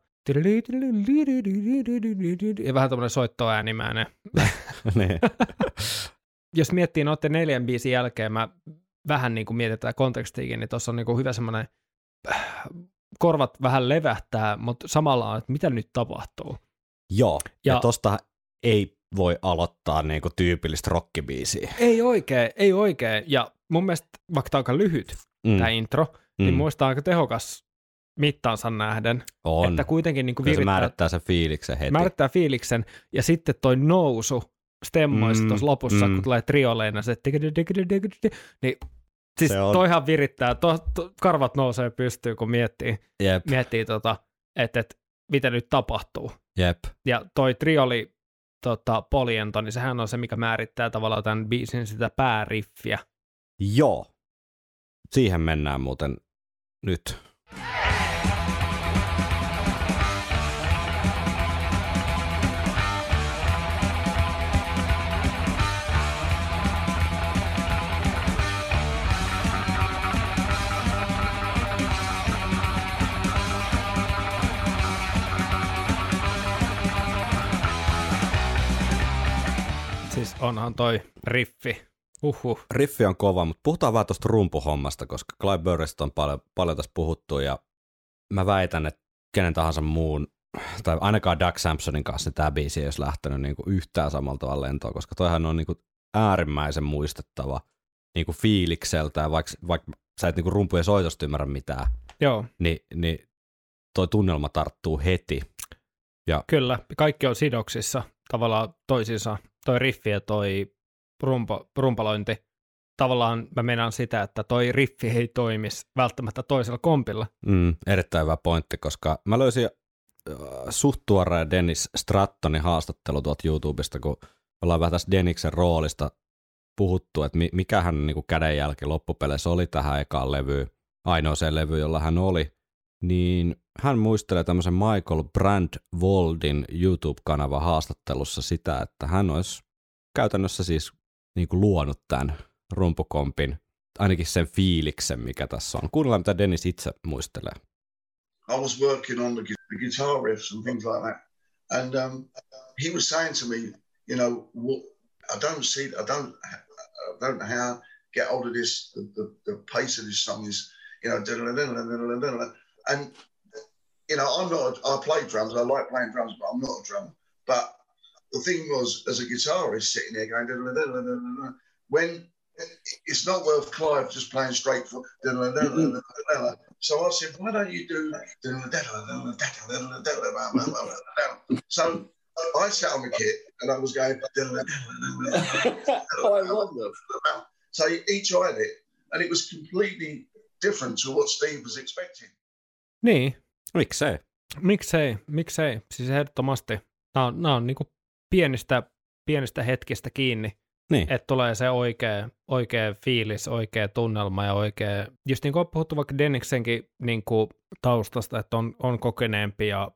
ja vähän tämmöinen soittoäänimäinen. [laughs] niin. [laughs] Jos miettii noiden neljän biisin jälkeen, mä vähän niin kuin mietitään kontekstiikin, niin tuossa on niin kuin hyvä semmoinen, korvat vähän levähtää, mutta samalla on, että mitä nyt tapahtuu. Joo, ja, Ja- tosta ei voi aloittaa niinku tyypillistä rockibiisiä. Ei oikein, ei oikein. Ja mun mielestä, vaikka tämä on aika lyhyt, Mm, tämä intro, mm, niin mielestä tää on aika tehokas mittansa nähden. on. Että kuitenkin niin kuin Kyllä se virittää, määrittää sen fiiliksen heti. määrittää fiiliksen, ja sitten toi nousu stemmoissa Mm, tuossa lopussa, mm. kun tulee trioleina se, niin siis Se on- toihan virittää, to, to, karvat nousee pystyyn, kun miettii, Jep, miettii tota, että et, mitä nyt tapahtuu. jep. Ja toi trioli tota, poliento, niin sehän on se, mikä määrittää tavallaan tämän biisin sitä pääriffiä. Joo. Siihen mennään muuten nyt. Onhan toi riffi. Uhuh. Riffi on kova, mutta puhutaan vähän tuosta rumpuhommasta, koska Clive Burrista on paljon, paljon tässä puhuttu ja mä väitän, että kenen tahansa muun, tai ainakaan Doug Sampsonin kanssa tämä biisi ei olisi lähtenyt niinku yhtään samalla tavalla lentoon, koska toihan on niinku äärimmäisen muistettava niinku fiilikseltä, vaikka, vaikka sä et niinku rumpujen soitosta ymmärrä mitään, Joo, niin, niin toi tunnelma tarttuu heti. kyllä. Kaikki on sidoksissa tavallaan toisiinsa. Toi riffi ja toi rumpo, rumpalointi. Tavallaan mä meinaan sitä, että toi riffi ei toimisi välttämättä toisella kompilla. Mm, erittäin hyvä pointti, koska mä löysin äh, suht Dennis Strattonin haastattelu tuolta YouTubesta, kun ollaan vähän tästä Denniksen roolista puhuttu, että mi- mikä hän niin kädenjälki loppupeleissä oli tähän ekaan levyyn, ainoaseen levy, jolla hän oli, niin hän muistelee tämmöisen Michael Brandwoldin YouTube-kanavan haastattelussa sitä, että hän olisi käytännössä siis niin kuin luonut tämän rumpukompin, ainakin sen fiiliksen, mikä tässä on. Kuunnellaan, mitä Dennis itse muistelee. I was working on the, the guitar riffs and things like that. And um, he was saying to me, you know, what, I don't see, I don't, I don't know how get hold of this. The, the, the pace of this song is, you know, and you know, I'm not. A, I play drums. I like playing drums, but I'm not a drummer. But the thing was, as a guitarist sitting there going, when it's not worth Clive just playing straight for. So I said, why don't you do? So I sat on the kit and I was going. oh, I love them. So he tried it, and it was completely different to what Steve was expecting. Niin, Miksei? miksei, miksei. Siis ehdottomasti. Nämä on, nämä on niin kuin pienistä, pienistä hetkistä kiinni, Niin. että tulee se oikea, oikea fiilis, oikea tunnelma ja oikea, just niin kuin on puhuttu vaikka Denniksenkin niin kuin taustasta, että on, on kokeneempi ja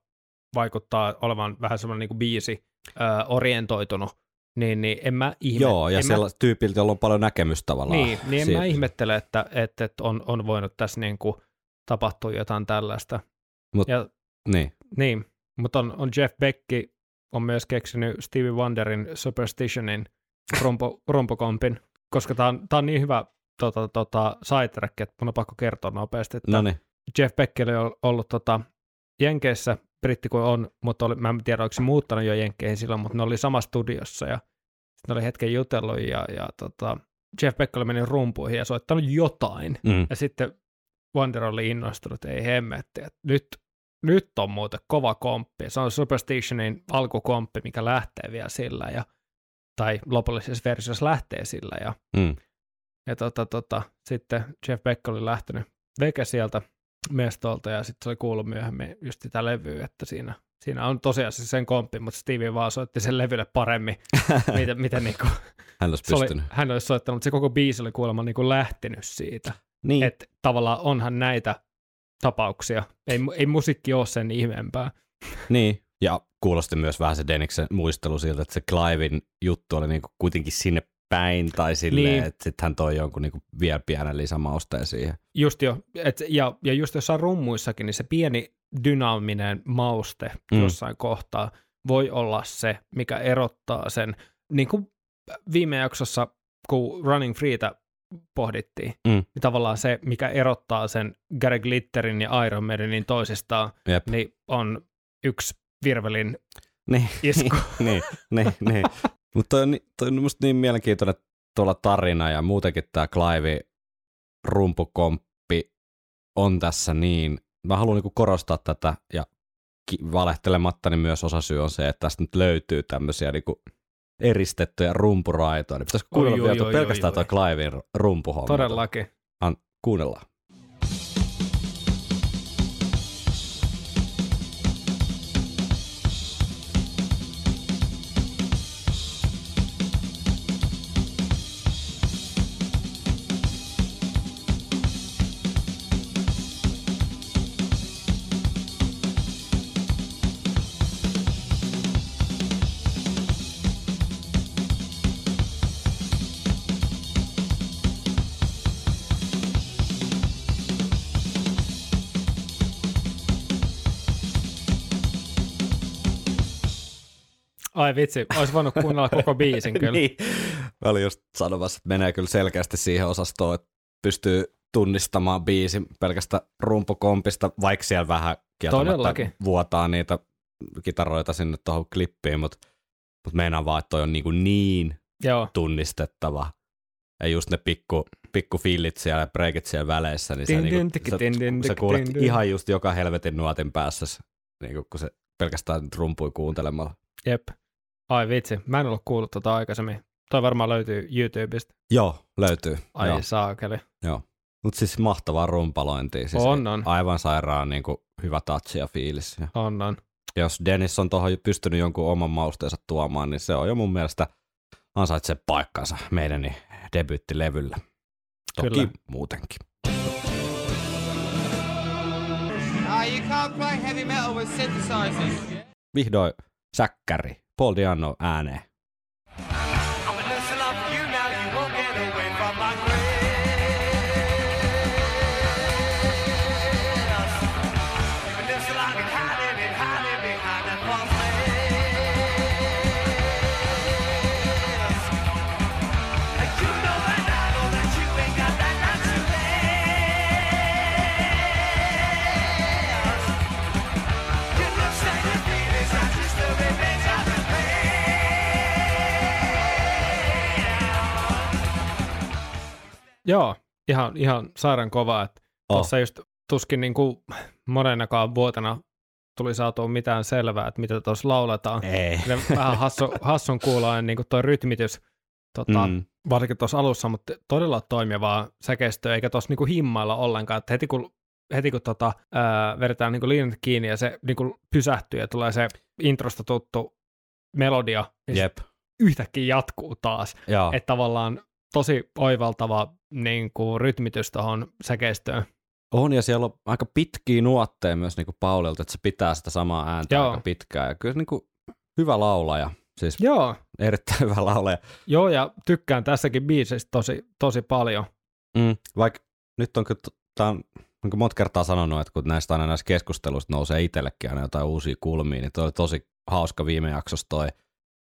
vaikuttaa olevan vähän semmoinen niin kuin biisi ö, orientoitunut, niin, niin en mä ihme, Joo, ja siellä tyypiltä, jolla on paljon näkemystä tavallaan. Niin, niin en siitä. mä ihmettele, että, että, että on, on voinut tässä niin kuin tapahtua jotain tällaista. Mut- ja, Niin. niin, mutta on, on Jeff Becky on myös keksinyt Stevie Wonderin Superstitionin rumpo, [laughs] rumpokompin, koska tämä on, tää on niin hyvä tota, tota, sidetrack, että mun on pakko kertoa nopeasti, että No niin. Jeff Beck oli ol- ollut tota, Jenkeissä, britti kuin on, mutta oli, mä en tiedä, oliko se muuttanut jo Jenkkeihin silloin, mutta ne oli samassa studiossa ja sitten ne oli hetken jutellut ja, ja tota, Jeff Beck oli mennyt rumpuihin ja soittanut jotain. Mm. Ja sitten Wonder oli innostunut, ei hemmetti, että nyt, nyt on muuten kova komppi. Se on Superstitionin alkukomppi, mikä lähtee vielä sillä ja tai lopullisessa versiossa lähtee sillä ja Mm. ja tota, tota, sitten Jeff Beck oli lähtenyt veke sieltä mestolta ja sitten se oli kuullut myöhemmin just sitä levyä, että siinä, siinä on tosiaan se sen komppi, mutta Stevie vaan soitti sen levylle paremmin, [laughs] mitä, mitä niinku, Hän olisi se oli, hän olisi soittanut, mutta se koko biisi oli kuulemma niinku lähtenyt siitä, Niin. että tavallaan onhan näitä tapauksia, ei, ei musiikki ole sen ihmeempää. [laughs] Niin, ja kuulosti myös vähän se Deniksen muistelu siltä, että se Clivein juttu oli niinku kuitenkin sinne päin tai silleen, Niin. että sitten hän toi jonkun niinku vielä pienen lisämausteen siihen. Just jo, et, ja, ja just jossain rummuissakin, niin se pieni dynaaminen mauste Mm. mm. jossain kohtaa voi olla se, mikä erottaa sen, niin kuin viime jaksossa, kun Running Freetä pohdittiin, Mm. niin tavallaan se, mikä erottaa sen Gary Glitterin ja Iron Maidenin toisistaan, Jep. niin on yksi virvelin Niin, isku. [laughs] niin, niin, niin. Mutta toi, on toi on musta niin mielenkiintoinen tuolla tarina ja muutenkin tämä Clive rumpukomppi on tässä niin, mä haluan niinku korostaa tätä ja valehtelematta, niin myös osa syy on se, että tästä nyt löytyy tämmöisiä niinku eristettyjä rumpuraitoja. Niin pitäisikö Oi, kuunnella oi, vielä tuo oi, pelkästään oi, tuo Clivein rumpuhomma? Todellakin. An, kuunnellaan. Ai vitsi, olisi voinut kuunnella koko biisin kyllä. [laughs] niin. Mä olin just sanomassa, että menee kyllä selkeästi siihen osastoon, että pystyy tunnistamaan biisin pelkästä rumpukompista, vaikka siellä vähän kieltämättä vuotaa niitä kitaroita sinne tuohon klippiin, mutta mut meinaan vaan, että toi on niin, kuin niin Joo, tunnistettava, ja just ne pikku, pikku fillit siellä ja breakit siellä väleissä, niin sä, niinku, sä, sä kuulet ihan just joka helvetin nuotin päässä, niinku, kun se pelkästään rumpui kuuntelemalla. Jep. Ai vitsi, mä en ollut kuullut tota aikaisemmin. Toi varmaan löytyy YouTubesta. Joo, löytyy. Ai Joo. saakeli. Mutta siis mahtavaa rumpalointia. Siis On, on. Aivan sairaan niin kuin, hyvä touch ja fiilis. Ja On, on. jos Dennis on tuohon pystynyt jonkun oman mausteensa tuomaan, niin se on jo mun mielestä ansaitsee paikkansa meidän debyyttilevyllä. Toki Kyllä. muutenkin. Vihdoin säkkäri, Paul Diano ääneen. Joo, ihan, ihan sairaan kova. Että Oh. Tuossa just tuskin niin kuin monenakaan vuotena tuli saatua mitään selvää, että mitä tuossa lauletaan. Ei. Ja vähän hassu, [laughs] hassun kuuloinen niin tuo rytmitys, tota, mm. Varsinkin tuossa alussa, mutta todella toimivaa säkeistöä, eikä tuossa niinku himmailla ollenkaan. Että heti kun, heti kun tota, ää, vedetään niinku linjat kiinni ja se niinku pysähtyy ja tulee se introsta tuttu melodia, niin Jep. yhtäkkiä jatkuu taas. Että tavallaan tosi oivaltava niin kuin, rytmitys tuohon säkeistöön. On, ja siellä on aika pitkiä nuotteja myös niin kuin Paulilta, että se pitää sitä samaa ääntä Joo. aika pitkään. Ja kyllä niin kuin hyvä laulaja, siis Joo, erittäin [laughs] hyvä laulaja. joo ja tykkään tässäkin biisistä tosi, tosi paljon. Mm, vaikka nyt on kyllä, tää on niin kuin monta kertaa sanonut, että kun näistä aina näissä keskusteluista nousee itsellekin aina jotain uusia kulmia, niin toi oli tosi hauska viime jaksossa toi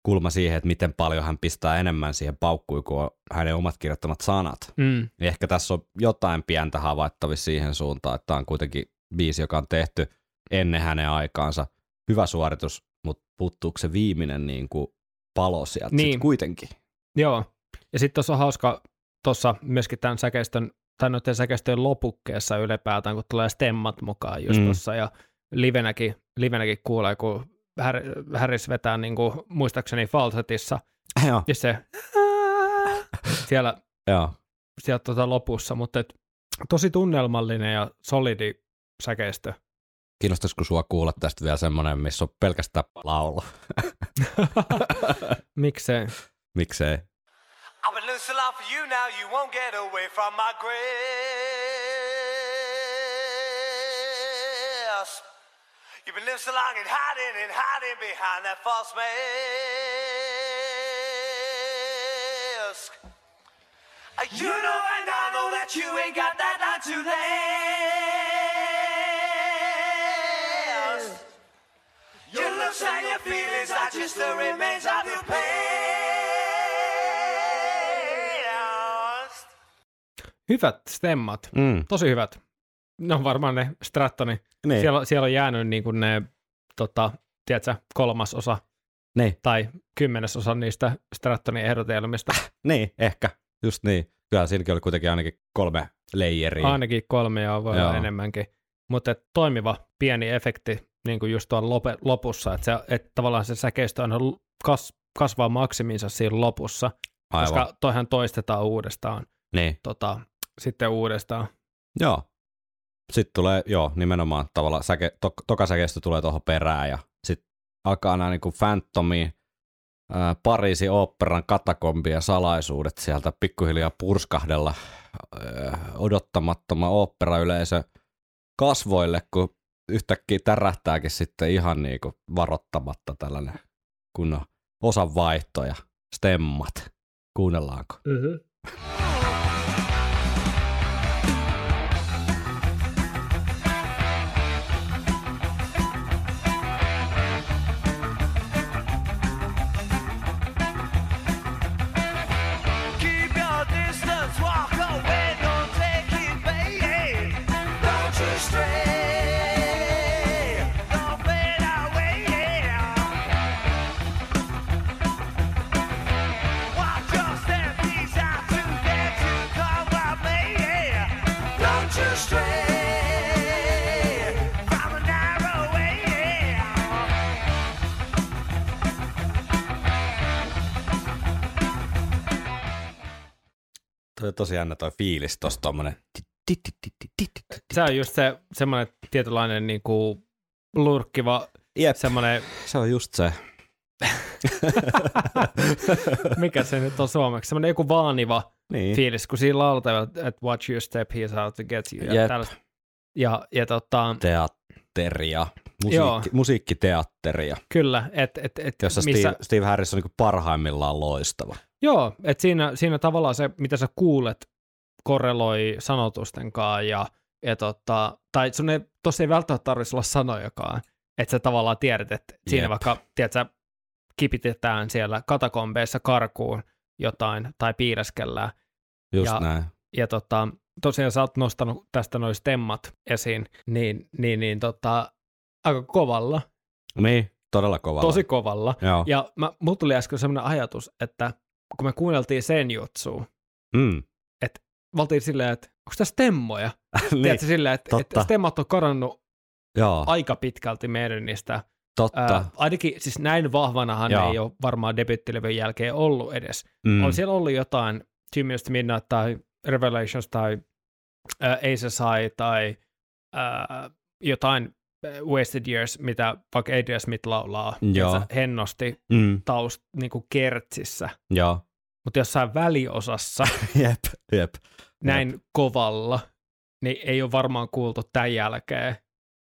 kulma siihen, että miten paljon hän pistää enemmän siihen paukkuun kuin hänen omat kirjoittamat sanat. Mm. Niin ehkä tässä on jotain pientä havaittavissa siihen suuntaan, että tämä on kuitenkin biisi, joka on tehty ennen hänen aikaansa. Hyvä suoritus, mutta puuttuuko se viimeinen niin kuin palo sieltä Niin. sit kuitenkin? Joo, ja sitten tuossa on hauska tuossa myöskin tämän säkeistön, tai noiden säkeistöjen lopukkeessa ylipäätään, kun tulee stemmat mukaan just Mm. tuossa, ja livenäkin, livenäkin kuulee, kun Harris vetää niin kuin, muistaakseni falsetissa, Joo, ja se siellä, joo. siellä tota lopussa, mutta et, tosi tunnelmallinen ja solidi säkeistö. Kiinnostaisiko sua kuulla tästä vielä semmoinen, missä on pelkästään laulu? [laughs] Miksei? Miksei? I've been listening out for you now, you won't get away from my grace. You've been living so long and hiding and hiding behind that false mask. Uh, You know and I know that you ain't got that not to last. Your looks and your feelings are just the remains of your past. Hyvät stemmat, Mm. tosi hyvät. Ne on varmaan ne Strattoni. Niin. Siellä, siellä on jäänyt niin kuin ne, tota, tiedätkö, kolmasosa Niin. tai kymmenesosa niistä Strattonin ehdotelmista. [laughs] niin, ehkä. Just niin. Kyllä siinäkin oli kuitenkin ainakin kolme leijeriä. Ainakin kolme ja voi Joo. olla enemmänkin. Mutta toimiva pieni efekti niin kuin just tuolla lope, lopussa, että, se, että tavallaan se säkeistö l- kas, kasvaa maksiminsa siinä lopussa, Aivan. koska toihan toistetaan uudestaan, Niin. tota, sitten uudestaan. Joo. Sitten tulee, joo, nimenomaan tavallaan säke, to, toka säkeistö tulee tuohon perään ja sitten alkaa nämä niin Phantomin ää, Pariisin oopperan katakombien salaisuudet sieltä pikkuhiljaa purskahdella ää, odottamattoman oopperayleisö kasvoille, kun yhtäkkiä tärähtääkin sitten ihan niin kuin varottamatta tällainen kunnon osanvaihto ja stemmat. Kuunnellaanko? Mm-hmm. Toi tosi jännä toi fiilis tossa tommonen. Se on just se semmonen tietynlainen niin lurkkiva Jep. semmonen. Se on just se. [laughs] Mikä se nyt on suomeksi? Semmonen joku vaaniva niin. fiilis, kun siinä lauletaan, että watch your step, he's out to get you. Ja, tällaista. ja, ja tota, Teatteria. Joo. Musiikki, musiikkiteatteria, kyllä, että et, et, jossa missä, Steve, Steve Harris on niin parhaimmillaan loistava. Joo, että siinä, siinä tavallaan se, mitä sä kuulet, korreloi sanotusten kanssa ja, ja tota, tai sun ei, tossa ei välttämättä tarvitsisi olla sanojakaan, että sä tavallaan tiedät, että siinä Jep. vaikka, tiedät sä, kipitetään siellä katakombeissa karkuun jotain tai piireskellään. Just Ja- näin. Ja tota, tosiaan sä oot nostanut tästä noin stemmat esiin, niin, niin, niin tota, aika kovalla, Niin, todella kovalla. tosi kovalla. Joo. Ja mä, mulla tuli äsken sellainen ajatus, että kun me kuunneltiin sen jutsua, Mm. me oltiin silleen, että onko tässä stemmoja? [laughs] niin, Tiedätkö silleen, että, totta. että stemmat on karannut joo, aika pitkälti meidän niistä. Totta. Ää, ainakin siis näin vahvanahan Joo. ei ole varmaan debyttilevyn jälkeen ollut edes. mm. On siellä ollut jotain to Midnight tai Revelations tai Aces High tai ää, jotain Wasted Years, mitä vaikka Adrian Smith laulaa Joo. hennosti Mm. taust niin kuin kertsissä. Joo. Mutta jossain väliosassa [laughs] Jep, jep. näin kovalla, niin ei ole varmaan kuultu tämän jälkeen.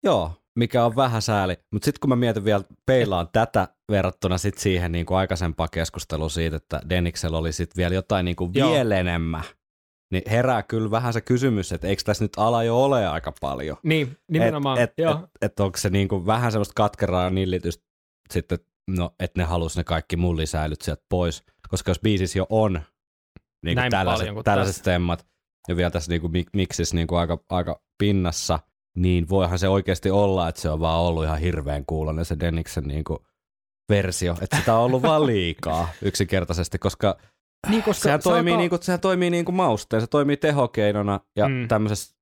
Joo, mikä on vähän sääli. Mutta sitten kun mä mietin vielä, peilaan tätä verrattuna sit siihen niin kuin aikaisempaan keskusteluun siitä, että Deniksellä oli sitten vielä jotain niin kuin vielä enemmän, niin herää kyllä vähän se kysymys, että eikö tässä nyt ala jo ole aika paljon? Niin, nimenomaan, Et, et, et, et onko se niin kuin vähän semmoista katkeraa nillitystä sitten, no, että ne halusi ne kaikki mullisäilyt sieltä pois, koska jos biisissä jo on niin Näin kuin tällaiset, paljon tällaiset tässä. stemmat, ja vielä tässä niin kuin mik- miksissä niin kuin aika, aika pinnassa, niin voihan se oikeasti olla, että se on vaan ollut ihan hirveän kuulonen se Deniksen niin kuin versio, että sitä on ollut vaan liikaa yksinkertaisesti, koska Niin, koska sehän se toimii, alkaa- niin kuin, sehän toimii niin kuin mausteen, se toimii tehokeinona ja Mm. mm. tämmöisessä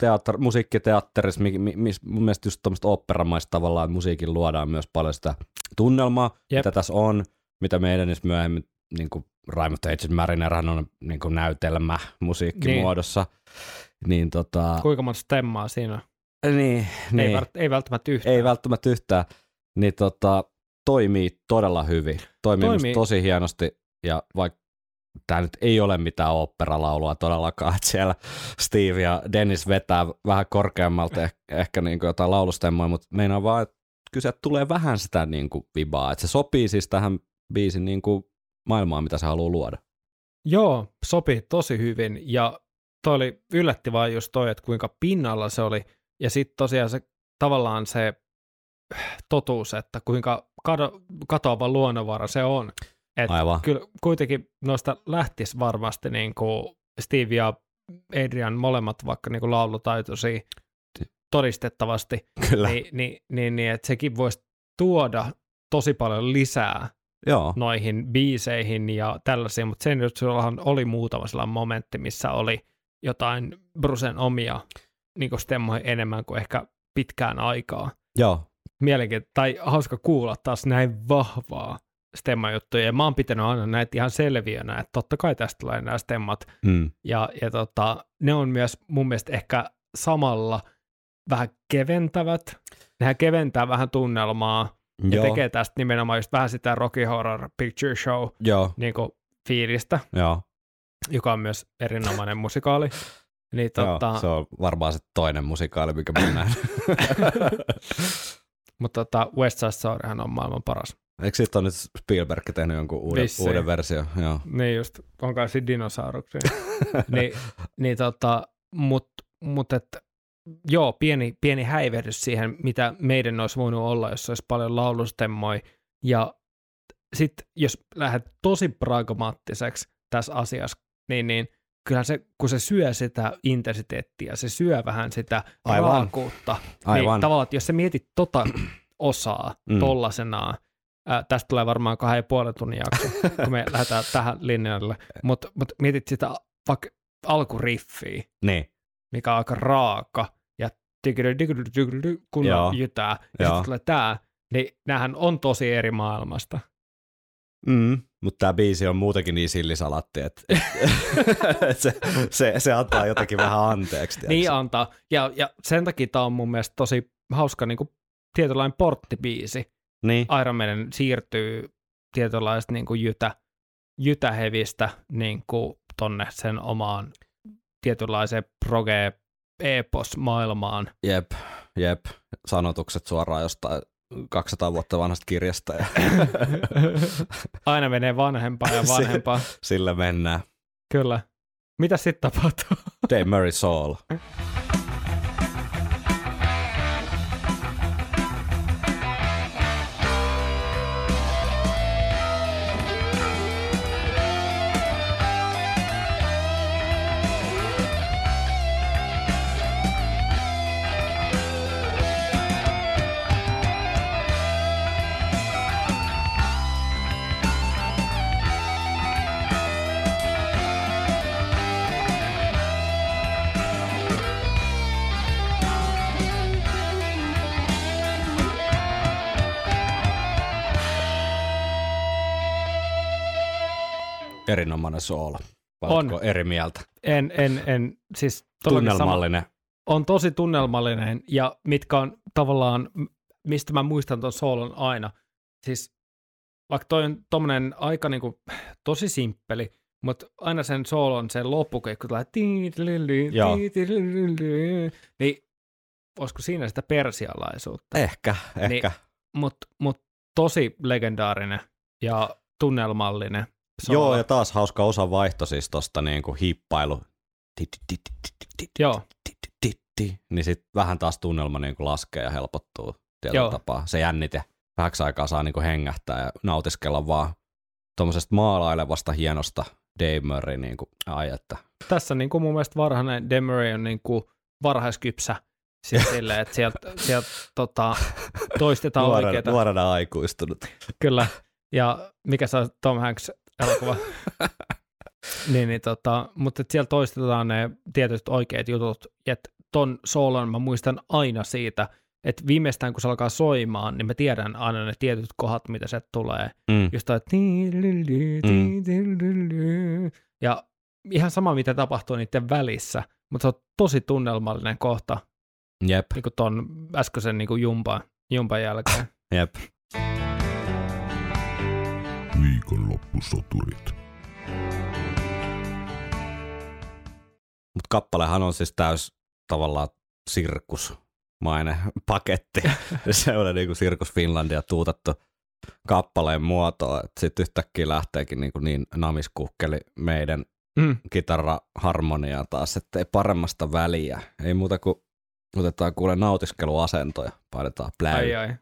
teatter, musiikkiteatterissa, mi, mi, mis, mun mielestä just tämmöistä oopperamaista tavallaan, että musiikin luodaan myös paljon sitä tunnelmaa, Jep. mitä tässä on, mitä meidän myöhemmin, niin kuin Raimo Agent Marinerhan on niin kuin näytelmä musiikkimuodossa, niin, niin tota, Kuinka monta stemmaa siinä on? Niin, Ei, niin, vält, ei välttämättä yhtään. ei välttämättä yhtään, niin tota, toimii todella hyvin, toimii, Toimii. tosi hienosti. Ja vaikka tämä nyt ei ole mitään oopperalaulua todellakaan, [laughs] että siellä Steve ja Dennis vetää vähän korkeammalta eh- ehkä niin kuin jotain laulustemmoja, mutta meinaa vaan, että sieltä tulee vähän sitä niin kuin vibaa, että se sopii siis tähän biisin niin kuin maailmaan, mitä se haluaa luoda. Joo, sopi tosi hyvin. Ja toi oli yllätti vaan just toi, että kuinka pinnalla se oli ja sitten tosiaan se tavallaan se totuus, että kuinka kado, katoava luonnonvara se on. Et Aivan. Kyllä kuitenkin noista lähtisi varmasti niin kuin Steve ja Adrian molemmat vaikka niin kuin laulutaitoisia todistettavasti, Kyllä. niin, niin, niin, niin että sekin voisi tuoda tosi paljon lisää Joo, noihin biiseihin ja tällaisia, mutta sen nyt oli muutama sellainen momentti, missä oli jotain Brusen omia niin stemmoja enemmän kuin ehkä pitkään aikaa. joo, Mielenkiintoista, tai hauska kuulla taas näin vahvaa stemmajuttuja, ja mä oon pitänyt aina näitä ihan selviönä, että totta kai tästä tulee nämä stemmat, mm. ja, ja tota, ne on myös mun mielestä ehkä samalla vähän keventävät, nehän keventää vähän tunnelmaa, ja joo, tekee tästä nimenomaan just vähän sitä Rocky Horror Picture Show joo, niin kuin fiilistä, joo, joka on myös erinomainen musikaali. Niin, tota, joo, se on varmaan se toinen musikaali, mikä mä näen. [laughs] mutta tota, West Side Storyhan on maailman paras. Eikö siitä on nyt Spielberg tehnyt jonkun uuden, Vissiin. uuden versio? Joo. Niin just, on kai siinä dinosauruksia. [laughs] niin, niin tota, mut, mut et, joo, pieni, pieni häivehdys siihen, mitä meidän olisi voinut olla, jos olisi paljon laulustemmoja. Ja sitten jos lähdet tosi pragmaattiseksi tässä asiassa, niin, niin kyllähän se, kun se syö sitä intensiteettiä, se syö vähän sitä Aivan. raakuutta. Aivan. Niin tavallaan, että jos sä mietit tota [clears throat] osaa Mm. tollasenaan, ää, tästä tulee varmaan kahden ja puolen tunnin jakso, kun me [laughs] lähdetään tähän linjalle, mutta mut mietit sitä vaikka alkuriffiä, Niin, mikä on aika raaka, ja kun Joo. jytää, ja sitten tulee tää, niin näähän on tosi eri maailmasta. mm. Mutta tämä biisi on muutenkin niin sillisalatti, että [laughs] et se, se, se, antaa jotenkin vähän anteeksi. tiedätkö? Niin antaa. Ja, ja sen takia tämä on mun mielestä tosi hauska niin kuin tietynlainen porttibiisi. niin. Iron Maiden siirtyy tietynlaista niin kuin jytä, jytähevistä niin kuin tonne sen omaan tietynlaiseen proge epos maailmaan. Jep, jep. Sanotukset suoraan jostain 200 vuotta vanhasta kirjasta ja [laughs] Aina menee vanhempaa ja [laughs] vanhempaa. sillä mennään. Kyllä. Mitä sitten tapahtuu? Dave Murray [laughs] Soul. Soolo. Oletko On. eri mieltä? En, en, en, siis todellakin sama- Tunnelmallinen. on tosi tunnelmallinen ja mitkä on tavallaan, mistä mä muistan ton soolon aina. Siis vaikka toi on tommonen aika niinku, tosi simppeli, mutta aina sen soolon sen loppukeikku tulee niin olisiko siinä sitä persialaisuutta, Ehkä, ehkä. mutta mut tosi legendaarinen ja tunnelmallinen Joo, ja taas hauska osa vaihto siis tosta niinku hiippailu. Ti- ti- ti- Joo. Niin sit vähän taas tunnelma niinku laskee ja helpottuu tietyllä Joo. tapaa. Se jännite vähäksi aikaa saa niinku hengähtää ja nautiskella vaan tuommoisesta maalailevasta hienosta Dave Murray niinku, ai että. tässä niin kuin mun mielestä varhainen Demery on niin kuin varhaiskypsä. Siis [laughs] silleen, että sieltä, sieltä tota, toistetaan Nuorena, oikeita. nuorena aikuistunut. Kyllä. Ja mikä se on Tom Hanks elokuva? [laughs] niin, niin tota, mutta siellä toistetaan ne tietyt oikeat jutut. Ja ton soolon mä muistan aina siitä, että viimeistään kun se alkaa soimaan, niin mä tiedän aina ne tietyt kohdat, mitä se tulee. Mm. Just toi Mm. ja ihan sama, mitä tapahtuu niiden välissä, mutta se on tosi tunnelmallinen kohta, Jep, niin kuin ton äskeisen niin kuin jumpan, jumpan jälkeen. [laughs] jep. Viikonloppusoturit. Mutta kappalehan on siis täys tavallaan sirkusmainen paketti. [laughs] se on niinku Sirkus Finlandia tuutattu kappaleen muotoa, että sitten yhtäkkiä lähteekin niinku niin namiskukkeli meidän Mm. kitaraharmonia taas, että ei paremmasta väliä. Ei muuta kuin otetaan kuule nautiskeluasentoja, painetaan play. Ai ai.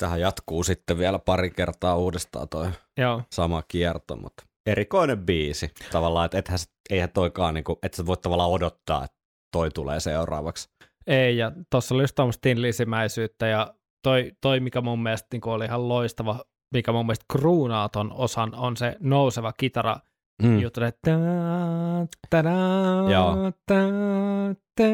Sitähän jatkuu sitten vielä pari kertaa uudestaan toi Joo. sama kierto, mutta erikoinen biisi. Tavallaan, että ethän, eihän toikaan, niinku, että sä voit tavallaan odottaa, että toi tulee seuraavaksi. Ei, ja tuossa oli just tuommoista tinlisimäisyyttä, ja toi, toi mikä mun mielestä niin oli ihan loistava, mikä mun mielestä kruunaa ton osan, on se nouseva kitara Mm. juttu, että ta- ta- Joo. ta- ta-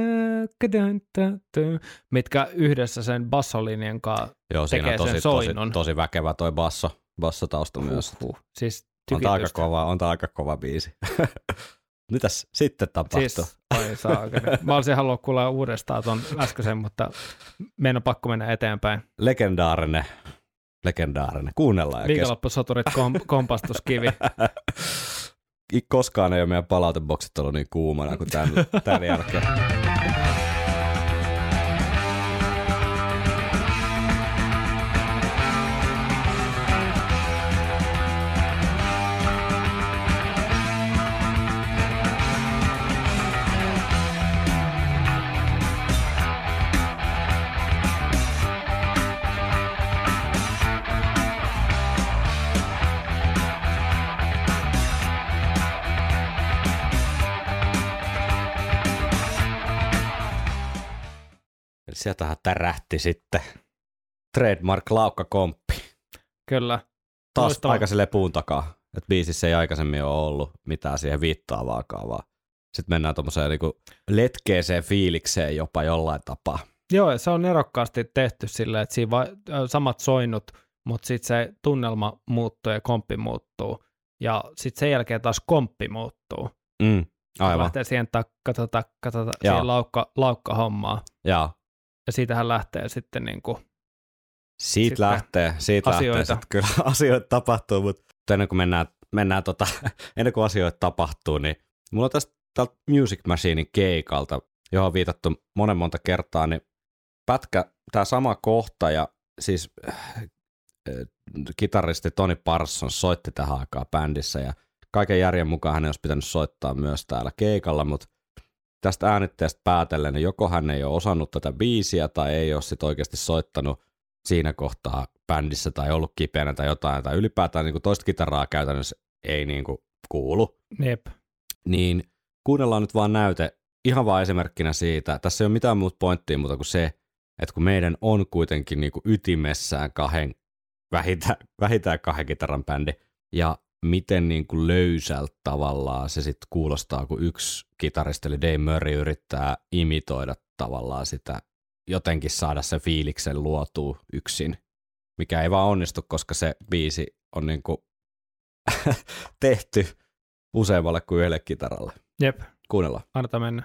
kadun- ta- ta- mitkä yhdessä sen bassolinjan kanssa Joo, siinä on tekee sen tosi, tosi, soinnon. tosi väkevä toi basso, bassotausta myös. Huh, siis On tää aika kova, on tää aika kova biisi. [laughs] Mitäs sitten tapahtuu? Siis, oi saakeli. Mä olisin halunnut kuulla uudestaan ton äskeisen, mutta meidän on pakko mennä eteenpäin. Legendaarinen, legendaarinen. Kuunnellaan Viikonloppusoturit kom, [laughs] kompastuskivi. Koskaan ei ole meidän palauteboksit ollut niin kuumana kuin tämän, tämän jälkeen. Tärähti sitten trademark laukkakomppi. Kyllä. Taas Loistava. aika silleen puun takaa. Että biisissä ei aikaisemmin ole ollut mitään siihen viittaavaakaan, vaan sitten mennään tuommoiseen niinku letkeeseen fiilikseen jopa jollain tapaa. Joo, se on erokkaasti tehty silleen, että siinä va- samat soinnut, mutta sitten se tunnelma muuttuu ja komppi muuttuu. Ja sitten sen jälkeen taas komppi muuttuu. Mm, aivan. Lähtee siihen takka, takka, takka, siihen laukka, laukka hommaa. Joo. Ja siitähän lähtee sitten niin kuin, Siitä Sitten lähtee, siitä asioita. lähtee sit kyllä [laughs] asioita tapahtuu, mutta ennen kuin mennään, mennään tota, [laughs] ennen kuin asioita tapahtuu, niin mulla on tästä tältä Music Machinein keikalta, johon on viitattu monen monta kertaa, niin pätkä, tämä sama kohta ja siis äh, kitaristi Tony Parsons soitti tähän aikaan bändissä ja kaiken järjen mukaan hän olisi pitänyt soittaa myös täällä keikalla, mutta tästä äänitteestä päätellen, niin joko hän ei ole osannut tätä biisiä tai ei ole sit oikeasti soittanut siinä kohtaa bändissä tai ollut kipeänä tai jotain, tai ylipäätään niin kuin toista kitaraa käytännössä ei niin kuin kuulu, jep, niin kuunnellaan nyt vaan näyte ihan vaan esimerkkinä siitä. Tässä ei ole mitään muuta pointtia muuta kuin se, että kun meidän on kuitenkin niin kuin ytimessään kahden, vähintään, vähintään kahden kitaran bändi, ja miten niin kuin löysältä tavallaan se sitten kuulostaa, kun yksi kitaristi eli Dave Murray yrittää imitoida tavallaan sitä, jotenkin saada sen fiiliksen luotua yksin, mikä ei vaan onnistu, koska se biisi on niin kuin [laughs] tehty useammalle kuin yhdelle kitaralle. jep, Kuunnellaan. annetaan mennä.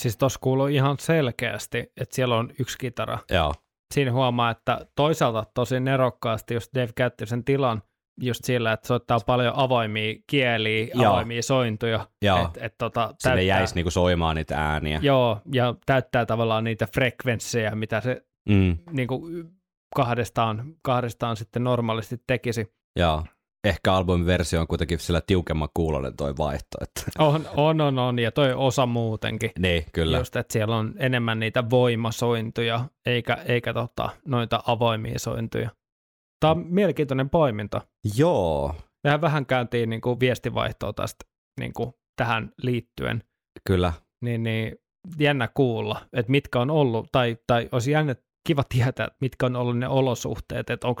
Siis tuossa kuuluu ihan selkeästi, että siellä on yksi kitara. Joo, Siinä huomaa, että toisaalta tosi nerokkaasti, jos Dave käytti sen tilan just sillä, että soittaa paljon avoimia kieliä, Joo. avoimia sointuja. Joo. Et, et, tota, sinne täyttää, jäisi niinku soimaan niitä ääniä. Joo, ja täyttää tavallaan niitä frekvenssejä, mitä se Mm, niin kuin kahdestaan, kahdestaan sitten normaalisti tekisi. joo. Ehkä albumin versio on kuitenkin sillä tiukemman kuulonen toi vaihto. Että. On, on, on, on, ja toi osa muutenkin. niin, kyllä. Just, että siellä on enemmän niitä voimasointuja, eikä, eikä tota, noita avoimia sointuja. Tämä on mielenkiintoinen poiminta. Joo, Mehän vähän käyntiin niin kuin viestivaihtoa tästä niin kuin tähän liittyen, kyllä. niin, niin jännä kuulla, että mitkä on ollut, tai, tai olisi jännä, kiva tietää, että mitkä on ollut ne olosuhteet, että onko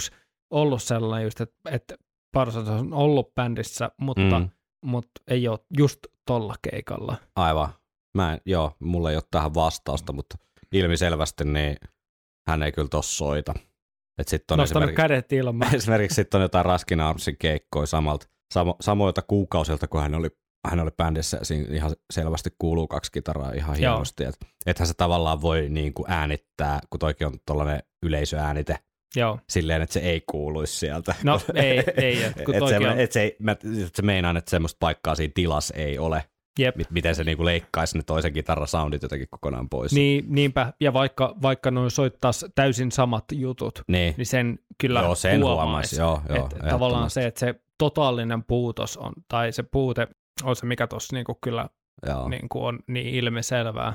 ollut sellainen just, että, että Parsons on ollut bändissä, mutta, Mm. mutta ei ole just tolla keikalla. Aivan. Mä en, joo, mulla ei ole tähän vastausta, mutta ilmiselvästi niin hän ei kyllä tossa soita. Et sit on Nostanut esimerkiksi, kädet ilmaan. [laughs] esimerkiksi sit on jotain Raskin Armsin keikkoja samalta, samo, samoilta kuukausilta, kun hän oli, hän oli bändissä siinä ihan selvästi kuuluu kaksi kitaraa ihan hienosti. Et, ethän se tavallaan voi niin kuin äänittää, kun toikin on tuollainen yleisöäänite, Joo. silleen, että se ei kuuluisi sieltä. No ei, [laughs] ei. Et, kun et toikin se, on, et se, ei- mä, et se meinaan, että semmoista paikkaa siinä tilassa ei ole. jep. Mi- miten se niinku leikkaisi ne toisen kitaran soundit jotenkin kokonaan pois. Niin, niinpä, ja vaikka, vaikka noin soittaisi täysin samat jutut, niin. niin sen kyllä Joo, sen huomaisi. joo, joo, Et tavallaan se, että se totaalinen puutos on, tai se puute on se, mikä tuossa niinku kyllä joo, niinku on niin ilmiselvää.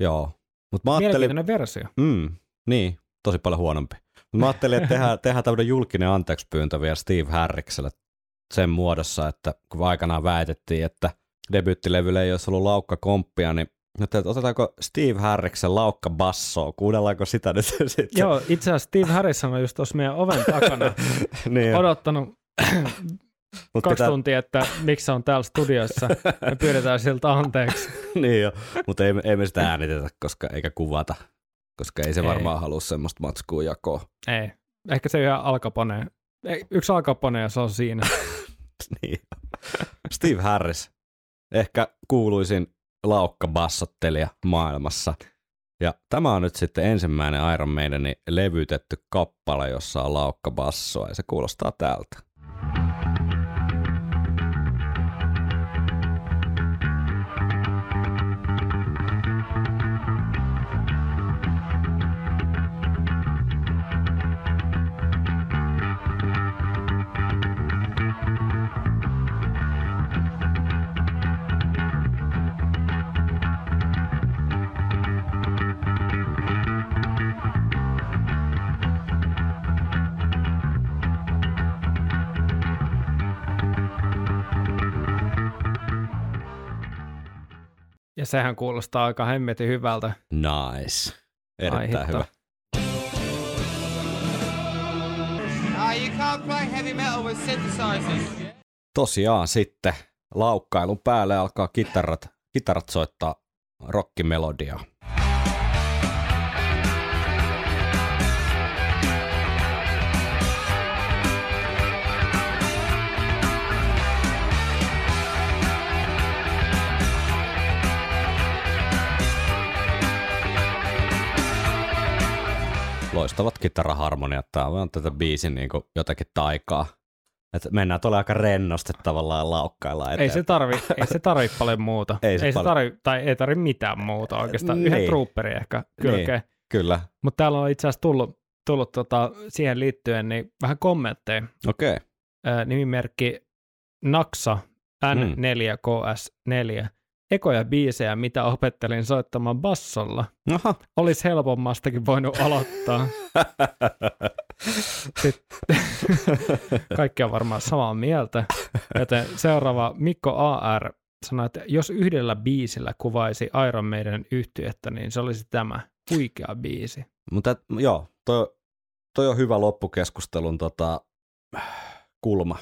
joo. Mutta mä ajattelin, versio. mm, niin, tosi paljon huonompi. Mä ajattelin, että tehdään, tehdään tämmöinen julkinen anteeksipyyntö vielä Steve Harrikselle sen muodossa, että kun aikanaan väitettiin, että debyyttilevylle ei olisi ollut laukkakomppia, niin että otetaanko Steve Harriksen laukka bassoa, kuunnellaanko sitä nyt [laughs] sitten? Joo, itse asiassa Steve Harrison on just tuossa meidän oven takana [laughs] niin, odottanut [clears throat] mut kaksi pitää- tuntia, että miksi se on täällä studiossa. Me pyydetään siltä anteeksi. [laughs] niin jo, mutta ei, ei me sitä äänitetä, koska, eikä kuvata, koska ei se Ei. varmaan halua semmoista matskua jakoa. Ei. Ehkä se yhä alkapone. Ei, Yksi alkapone ja se on siinä. [laughs] niin. Steve Harris, ehkä kuuluisin laukkabassottelija maailmassa. Ja tämä on nyt sitten ensimmäinen Iron Maidenin levytetty kappale, jossa on laukkabassoa, ja se kuulostaa tältä. Sehän kuulostaa aika hemmetin hyvältä. Nice. Erittäin hitto. hyvä. Ah. Tosiaan sitten laukkailun päälle alkaa kitarat, kitarat soittaa rockimelodiaa. Loistavat kitaraharmoniat. Tämä on tätä biisin niin jotakin taikaa. Et mennään tuolla aika rennosti tavallaan laukkailla Ei eteenpäin. se tarvi, ei se tarvi [laughs] paljon muuta. Ei se ei se tarvi, tai ei tarvi mitään muuta oikeastaan. Yhden Niin. trooperin ehkä kylkeen. Kyllä. Mutta täällä on itse asiassa tullut, tullut tota, siihen liittyen niin vähän kommentteja. Okei. Okay. Nimimerkki Naksa N4KS4. Ekoja biisejä, mitä opettelin soittamaan bassolla. Aha. Olisi helpommastakin voinut aloittaa. [laughs] Sitten [laughs] kaikki on varmaan samaa mieltä. Joten seuraava Mikko AR sanoi, että jos yhdellä biisillä kuvaisi Iron Maiden yhtyettä, niin se olisi tämä huikea biisi. Mutta joo, toi, toi on hyvä loppukeskustelun tota, kulma.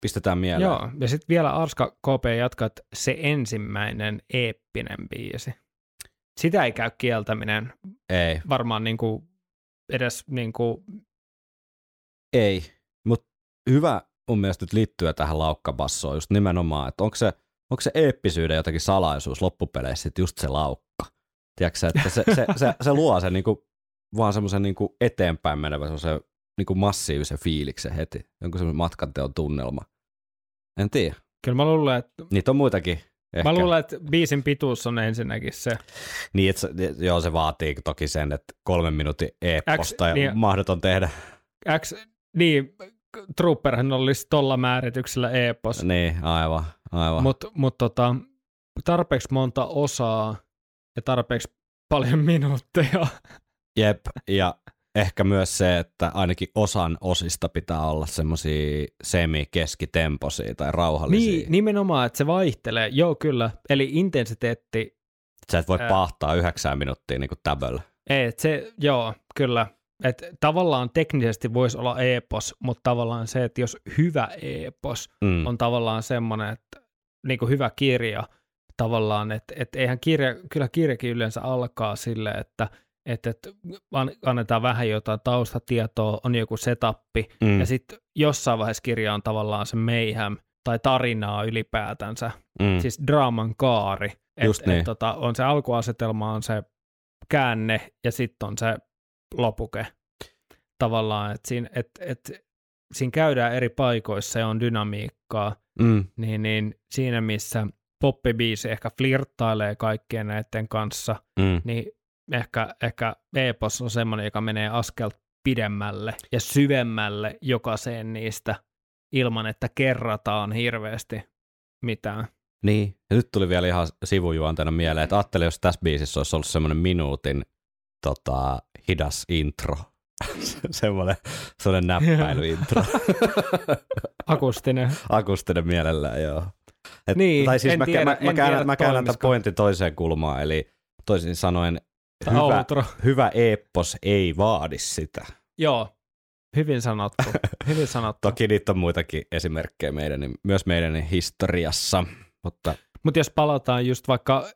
Pistetään mieleen. Joo, ja sitten vielä Arska KP jatkaa, että se ensimmäinen eeppinen biisi. Sitä ei käy kieltäminen Ei, varmaan niinku edes niinku, ei. Mutta hyvä mun mielestä nyt liittyä tähän laukkabassoon just nimenomaan, että onko se, onko se eeppisyyden jotakin salaisuus loppupeleissä sit just se laukka. Tiedätkö että se, se, se, se luo sen niinku, vaan semmoisen niinku eteenpäin menevän semmoisen niinku massiivisen fiiliksen heti. Jonkun semmoinen matkanteon tunnelma. En tiedä. kyllä mä luulen, että, Niitä on muitakin. Ehkä. mä luulen, että biisin pituus on ensinnäkin se. Niin, että se, joo, se vaatii toki sen, että kolmen minuutin e-posta X, ja niin- mahdoton tehdä. X, niin, Trooperhan olisi tolla määrityksellä epos, Niin, aivan, aivan. mutta mut tota, tarpeeksi monta osaa ja tarpeeksi paljon [laughs] minuutteja. Jep, ja ehkä myös se, että ainakin osan osista pitää olla semmoisia semi-keskitempoisia tai rauhallisia. Niin, nimenomaan, että se vaihtelee. Joo, kyllä. Eli intensiteetti, Sä et voi Ää. pahtaa yhdeksään minuuttia niin kuin täböllä. ei, et se, joo, kyllä. Et tavallaan teknisesti voisi olla epos, mutta tavallaan se, että jos hyvä epos Mm. on tavallaan semmoinen, että niin kuin hyvä kirja tavallaan, että, että eihän kirja, kyllä kirjakin yleensä alkaa sille, että, että, että an- annetaan vähän jotain taustatietoa, on joku setappi, Mm. ja sitten jossain vaiheessa kirja on tavallaan se mayhem tai tarinaa ylipäätänsä, mm. siis draaman kaari. Et, Just niin. et, tota, on se alkuasetelma, on se käänne ja sitten on se lopuke. Tavallaan, että siinä, et, et, siinä käydään eri paikoissa ja on dynamiikkaa, mm. niin, niin siinä missä poppibiisi ehkä flirttailee kaikkien näiden kanssa, Mm. niin ehkä, ehkä Epos on semmoinen, joka menee askel pidemmälle ja syvemmälle jokaiseen niistä ilman, että kerrataan hirveästi mitään. Niin. Ja nyt tuli vielä ihan sivujuonteena mieleen, että ajattelin, jos tässä biisissä olisi ollut semmoinen minuutin tota, hidas intro. [laughs] semmoinen, semmoinen [laughs] näppäilyintro. [laughs] Akustinen. Akustinen mielellään, joo. Et, Niin, tai siis en mä, tiedä- mä, en mä käännän, tiedä, mä käännän tämän pointin toiseen kulmaan, eli toisin sanoen hyvä, outro. hyvä eeppos ei vaadi sitä. Joo, hyvin sanottu. [laughs] Hyvin sanottu. Toki niitä on muitakin esimerkkejä meidän, myös meidän historiassa, mutta Mutta jos palataan just vaikka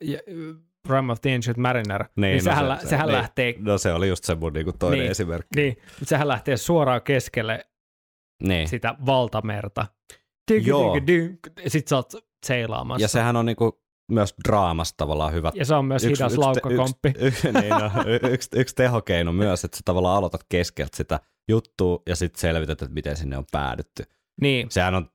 Rime of the Ancient Mariner, niin, niin no sehän, se- sehän niin. lähtee no se oli just se mun niinku toinen Niin. esimerkki. Niin, mutta sehän lähtee suoraan keskelle Niin. sitä valtamerta. Sitten sä oot seilaamassa. Ja sehän on niinku myös draamassa tavallaan hyvä. ja se on myös hidas laukkakomppi. Yksi, yksi, niin no, yksi, yksi tehokeino myös, että sä tavallaan aloitat keskeltä sitä juttua ja sitten selvität, että miten sinne on päädytty. Niin, Sehän on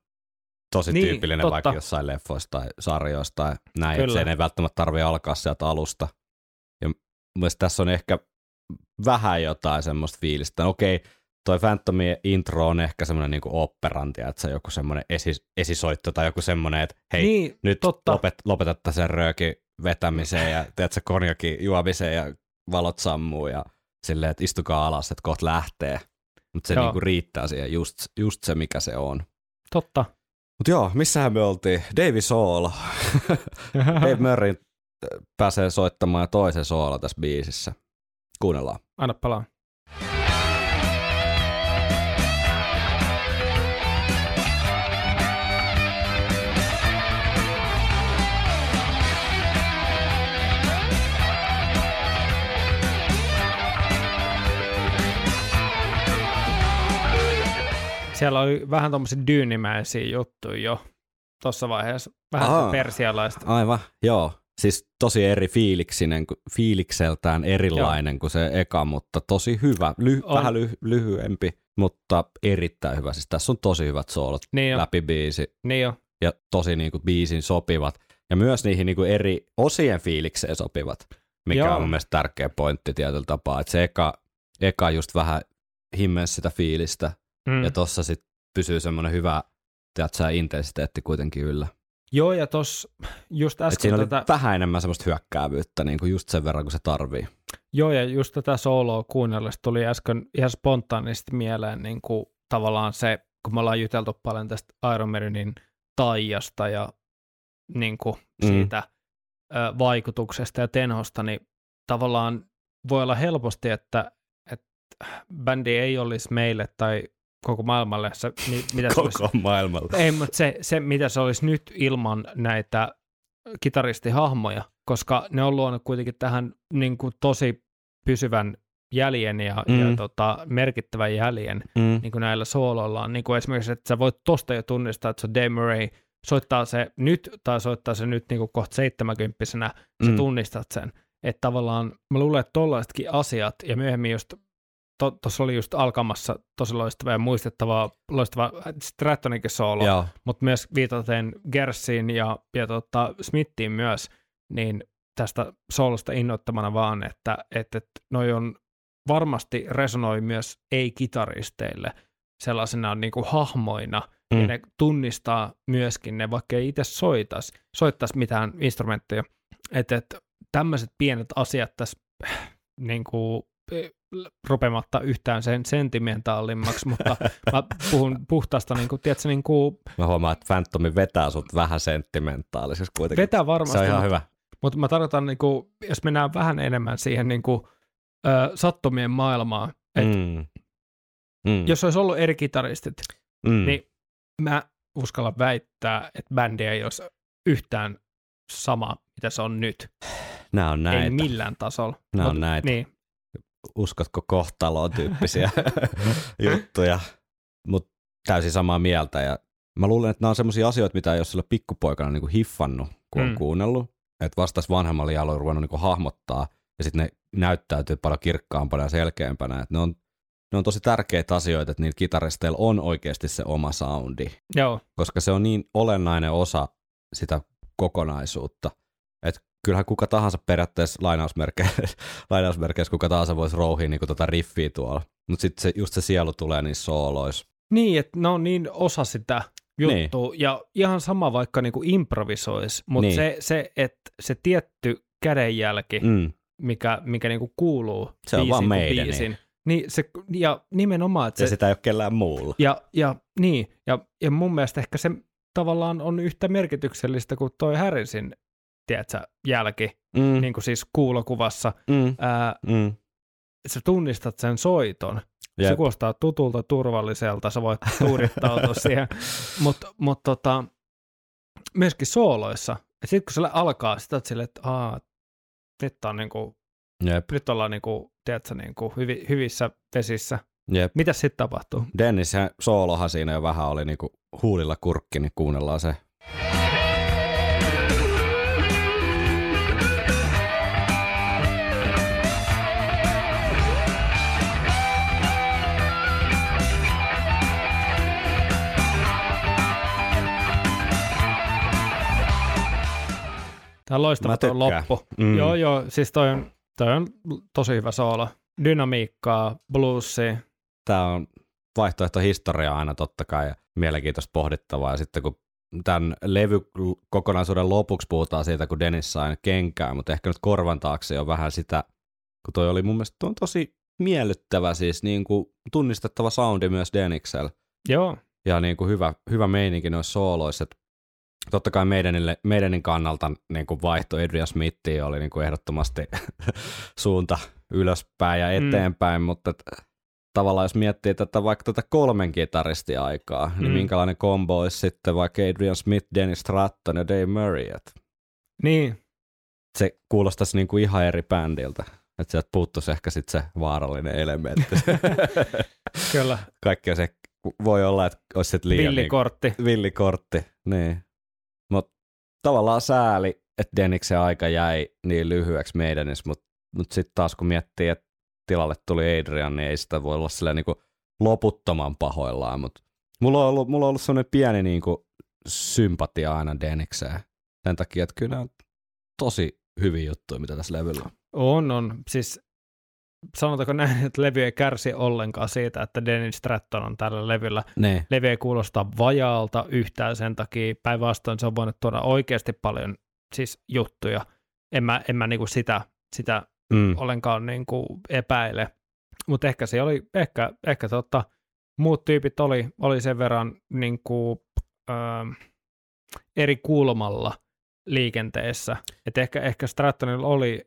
tosi Niin, tyypillinen totta. vaikka jossain leffoissa tai sarjoissa tai näin, että sen ei välttämättä tarvitse alkaa sieltä alusta. Ja mun mielestä tässä on ehkä vähän jotain semmoista fiilistä. Okei, toi Phantomin intro on ehkä semmoinen niinku operantia, että se on joku semmoinen esi, esisoitto tai joku semmoinen, että hei, niin nyt totta. lopet, lopetatta sen röökin vetämiseen ja teet se konjakin juomiseen ja valot sammuu ja silleen, että istukaa alas, että kohta lähtee. Mutta se Joo. niinku riittää siihen just, just se, mikä se on. totta. Mutta joo, missähän me oltiin? Davy Soul. [laughs] Dave Murray pääsee soittamaan toisen soola tässä biisissä. Kuunnellaan. Anna palaa. Siellä oli vähän tommosia dyynimäisiä juttuja jo tuossa vaiheessa. Vähän sitä persialaista. Aivan, joo. Siis tosi eri fiiliksinen, fiilikseltään erilainen kuin se eka, mutta tosi hyvä. Ly- On. vähän ly- lyhyempi, mutta erittäin hyvä. Siis tässä on tosi hyvät soolot Niin jo, läpi biisi niin jo. ja tosi niinku biisin sopivat. Ja myös niihin niinku eri osien fiilikseen sopivat, mikä Joo. on mun mielestä tärkeä pointti tietyllä tapaa. Että se eka, eka just vähän himmes sitä fiilistä Mm. ja tossa sit pysyy semmoinen hyvä tiedätkö, intensiteetti kuitenkin yllä. Joo, ja tuossa just Et äsken siinä oli tätä, vähän enemmän semmoista hyökkäävyyttä, niin kuin just sen verran, kun se tarvii. joo, ja just tätä soloa kuunnellessa tuli äsken ihan spontaanisti mieleen niin kuin tavallaan se, kun me ollaan juteltu paljon tästä Iron Maidenin taijasta ja niin kuin Mm. siitä ö, vaikutuksesta ja tenhosta, niin tavallaan voi olla helposti, että, että bändi ei olisi meille tai koko maailmalle se, mi- mitä se olisi Koko maailmalla. Ei, mutta se, se, mitä se olisi nyt ilman näitä kitaristihahmoja, koska ne on luonut kuitenkin tähän niin kuin tosi pysyvän jäljen ja, mm. ja tota, merkittävän jäljen Mm. niin kuin näillä sooloillaan. Niin kuin esimerkiksi, että sä voit tosta jo tunnistaa, että se on Dave Murray, soittaa se nyt tai soittaa se nyt niin kuin kohta seitsemänkymppisenä, sä Mm. tunnistat sen. Että tavallaan mä luulen, että tollaisetkin asiat ja myöhemmin just tuossa oli just alkamassa tosi loistava ja muistettava, loistava Strattoninkin soolo, mutta myös viitaten Gersiin ja, ja tota Smithiin myös, niin tästä soolosta innoittamana vaan, että, että, että noi on varmasti resonoi myös ei-kitaristeille sellaisena niin kuin hahmoina, mm. ja ne tunnistaa myöskin ne, vaikka ei itse soitas, soittaisi mitään instrumentteja. Että, että tämmöiset pienet asiat tässä niin kuin, rupematta yhtään sen sentimentaalimmaksi, mutta mä puhun puhtaasta, niin kuin, tiedätkö, niin kuin, Mä huomaan, että Phantomi vetää sut vähän sentimentaalisessa kuitenkin. vetää varmasti, se on ihan mutta, hyvä. mutta mä tarkoitan, niin kuin, jos mennään vähän enemmän siihen niin kuin, ö, sattumien maailmaan, että mm. Mm. Jos olisi ollut eri kitaristit, mm. niin mä uskallan väittää, että bändi ei olisi yhtään sama, mitä se on nyt. Nämä on näitä. Ei millään tasolla. Nämä on näitä. Niin, Uskotko kohtaloon tyyppisiä [laughs] juttuja. Mutta täysin samaa mieltä. Ja mä luulen, että nämä on sellaisia asioita, mitä ei ole sillä pikkupoikana niinku hiffannut, kun on Mm. kuunnellut. Että vasta tässä vanhemmalla iällä on ruvennut niinku hahmottaa. Ja sitten ne näyttäytyy paljon kirkkaampana ja selkeämpänä. Et ne, on, ne on tosi tärkeitä asioita, että niillä kitaristeilla on oikeasti se oma soundi. joo, koska se on niin olennainen osa sitä kokonaisuutta. Että kyllähän kuka tahansa periaatteessa lainausmerkeissä, [laughs] lainausmerkeissä kuka tahansa voisi rouhia niin tota riffiä tuolla. Mutta sitten se, just se sielu tulee niissä sooloissa. Niin, että ne on niin osa sitä juttua, niin. ja ihan sama vaikka niinku improvisoisi, mutta niin. Niin. se, se että se tietty kädenjälki, mm. Mikä, mikä niinku kuuluu Se on vaan meidän, biisin, niin se, ja nimenomaan, että Ja se, sitä ei ole kellään muulla. ja, ja, niin, ja, ja mun mielestä ehkä se tavallaan on yhtä merkityksellistä kuin toi Harrisin, tiedätkö, jälki, Mm. niin kuin siis kuulokuvassa, Mm. ää, Mm. sä tunnistat sen soiton, se Jep. kuulostaa tutulta, turvalliselta, sä voit tuurittautua [laughs] siihen, mutta mut tota, myöskin sooloissa, sitten kun se alkaa, sit oot silleen, että aah, nyt, on niinku, Jep. nyt ollaan niinku, tiedätkö, niinku hyvi, hyvissä vesissä. Jep. Mitä sitten tapahtuu? Dennis ja soolohan siinä jo vähän oli niinku huulilla kurkki, niin kuunnellaan se. Tämä on loistava Mä tuo tykkään. loppu. Mm. Joo, joo, siis toi on, toi on tosi hyvä soolo. Dynamiikkaa, bluesia. Tämä on vaihtoehto historiaa aina totta kai ja mielenkiintoista pohdittavaa. Ja sitten kun tämän levykokonaisuuden lopuksi puhutaan siitä, kun Dennis sai kenkää, mutta ehkä nyt korvan taakse on vähän sitä, kun toi oli mun mielestä on tosi miellyttävä, siis niin kuin tunnistettava soundi myös Deniksellä Joo, ja niin kuin hyvä, hyvä meininki noissa sooloissa. Et totta kai meidänille, meidänin kannalta niin kuin vaihto Adrian Smithiin oli niin kuin ehdottomasti [laughs] suunta ylöspäin ja Mm. eteenpäin, mutta et, tavallaan jos miettii tätä vaikka tätä kolmen kitaristin aikaa, niin Mm. minkälainen kombo olisi sitten vaikka Adrian Smith, Dennis Stratton ja Dave Murray, et Niin, se kuulostaisi niin kuin ihan eri bändiltä. Että sieltä puuttuisi ehkä sitten se vaarallinen elementti. [laughs] kyllä. Kaikkea se voi olla, että olisi sitten liian niin Villikortti. villikortti, niin. Tavallaan sääli, että Deniksen aika jäi niin lyhyeksi meidänis, mutta mut sitten taas kun miettii, että tilalle tuli Adrian, niin ei sitä voi olla silleen niinku loputtoman pahoillaan, mutta mulla on ollut, mulla on ollut sellainen pieni niinku sympatia aina Denikseen. Sen takia, että kyllä on tosi hyviä juttuja, mitä tässä levyllä on. On, on. Siis sanotaanko näin, [laughs] että levy ei kärsi ollenkaan siitä, että Dennis Stratton on tällä levyllä. Ne. Levy ei kuulosta vajaalta yhtään sen takia. Päinvastoin se on voinut tuoda oikeasti paljon siis juttuja. En mä, en mä niinku sitä, sitä Mm. ollenkaan niinku epäile. Mutta ehkä se oli, ehkä, ehkä totta, muut tyypit oli, oli sen verran niinku, ö, eri kulmalla liikenteessä. Et ehkä, ehkä Strattonilla oli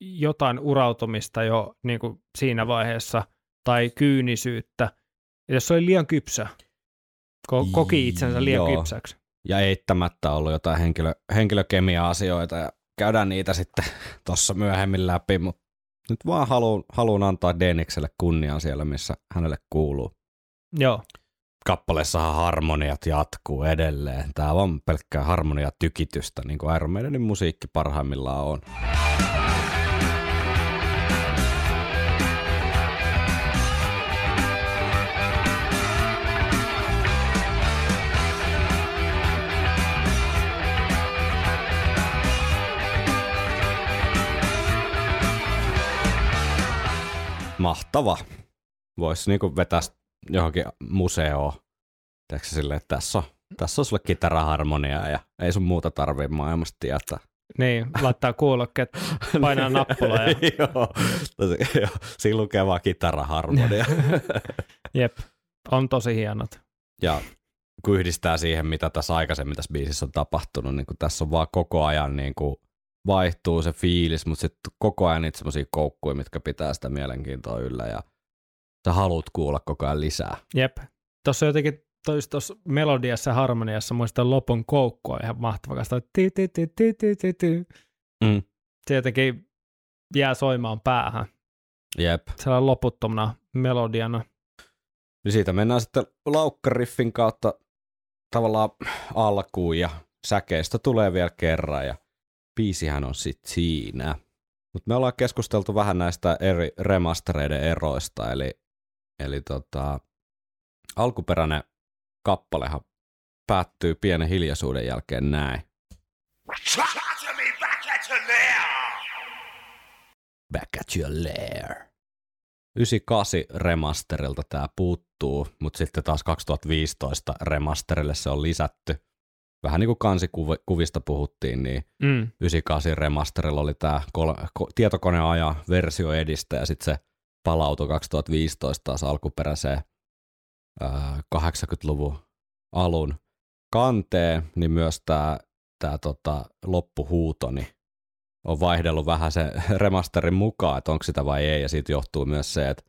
jotain urautumista jo niinku siinä vaiheessa, tai kyynisyyttä. Jos se oli liian kypsä, ko- koki itsensä liian Joo. kypsäksi. Ja eittämättä ollut jotain henkilö, henkilökemia-asioita ja käydään niitä sitten [laughs] tuossa myöhemmin läpi, mutta nyt vaan haluan, haluan antaa Denikselle kunnian siellä, missä hänelle kuuluu. Joo, Kappaleessahan harmoniat jatkuu edelleen. Tämä on pelkkää harmonia tykitystä, niin kuin Iron Maidenin musiikki parhaimmillaan on. Mahtava. Voisi niinku vetää johonkin museoon. Tiedätkö silleen, että tässä on, tässä on sulle kitaraharmonia ja ei sun muuta tarvii maailmasta tietää. niin, laittaa kuulokkeet, painaa [laughs] nappulaa ja [laughs] joo, tosi, joo, siinä lukee vaan kitaraharmonia. [laughs] jep, on tosi hienot. ja kun yhdistää siihen, mitä tässä aikaisemmin tässä biisissä on tapahtunut, niin kun tässä on vaan koko ajan niin kuin vaihtuu se fiilis, mutta sitten koko ajan niitä semmoisia koukkuja, mitkä pitää sitä mielenkiintoa yllä ja sä haluat kuulla koko ajan lisää. Jep. Tuossa jotenkin tuossa melodiassa ja harmoniassa muistan lopun koukku on ihan mahtava. Kasta ti ti ti ti ti ti ti. Mm. Se jotenkin jää soimaan päähän. Jep. Sellainen loputtomana melodiana. Niin siitä mennään sitten laukkariffin kautta tavallaan alkuun ja säkeistä tulee vielä kerran ja biisihän on sitten siinä. Mutta me ollaan keskusteltu vähän näistä eri remastereiden eroista, eli, eli tota, alkuperäinen kappalehan päättyy pienen hiljaisuuden jälkeen näin. Back at your lair. 98 remasterilta tämä puuttuu, mutta sitten taas 2015 remasterille se on lisätty. Vähän niin kuin kansikuvista puhuttiin, niin Mm. 98 remasterilla oli tämä tietokoneaja versio edistä ja sitten se palautui 2015 taas alkuperäiseen ää, 80-luvun alun kanteen, niin myös tämä tää tota, loppuhuuto niin on vaihdellut vähän sen [laughs] remasterin mukaan, että onko sitä vai ei, ja siitä johtuu myös se, että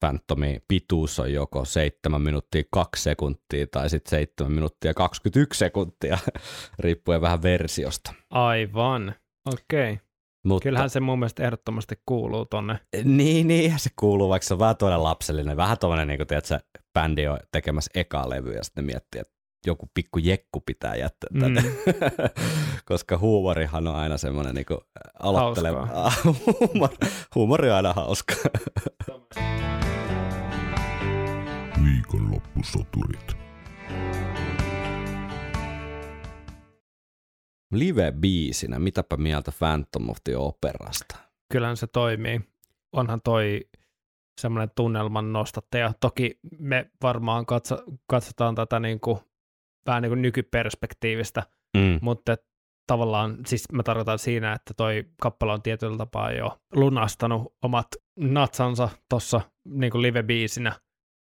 Phantomin pituus on joko 7 minuuttia 2 sekuntia tai sitten 7 minuuttia 21 sekuntia, [laughs] riippuen vähän versiosta. Aivan. Okei. Okay. Mutta, Kyllähän se mun mielestä ehdottomasti kuuluu tonne. Niin, niin, se kuuluu, vaikka se on vähän toinen lapsellinen, vähän tuollainen, niin kuin tiedät, se bändi on tekemässä ekaa levyä ja sitten miettii, että joku pikku jekku pitää jättää Mm. tänne. [laughs] Koska huumorihan on aina semmoinen niin kuin aloitteleva. [laughs] Huumor, huumori on aina hauska. Viikonloppusoturit. Live-biisinä, mitäpä mieltä Phantom of the Operasta? Kyllähän se toimii. Onhan toi semmoinen tunnelman nostattaja. Toki me varmaan katso, katsotaan tätä niin kuin, vähän niin kuin nykyperspektiivistä, Mm. mutta tavallaan, siis mä tarkoitan siinä, että toi kappale on tietyllä tapaa jo lunastanut omat natsansa tuossa niin live-biisinä,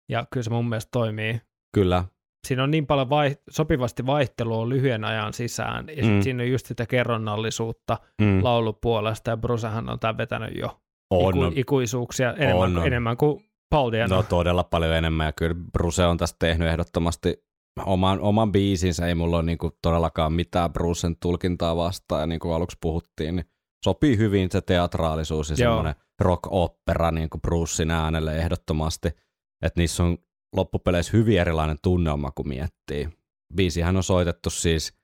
ja kyllä se mun mielestä toimii. Kyllä. Siinä on niin paljon vai, sopivasti vaihtelua lyhyen ajan sisään, ja Mm. siinä on just sitä kerronnallisuutta Mm. laulupuolesta, ja Brucehan on tämän vetänyt jo On, iku, ikuisuuksia enemmän, on, enemmän kuin Paul Diano. No todella paljon enemmän ja kyllä Bruce on tästä tehnyt ehdottomasti oman, oman biisinsä. Ei mulla ole niinku todellakaan mitään Brucen tulkintaa vastaan ja niin kuin aluksi puhuttiin, niin sopii hyvin se teatraalisuus ja Joo. semmoinen rock-opera niin kuin Brucein äänelle ehdottomasti. Että niissä on loppupeleissä hyvin erilainen tunnelma, kun miettii. Biisihän on soitettu siis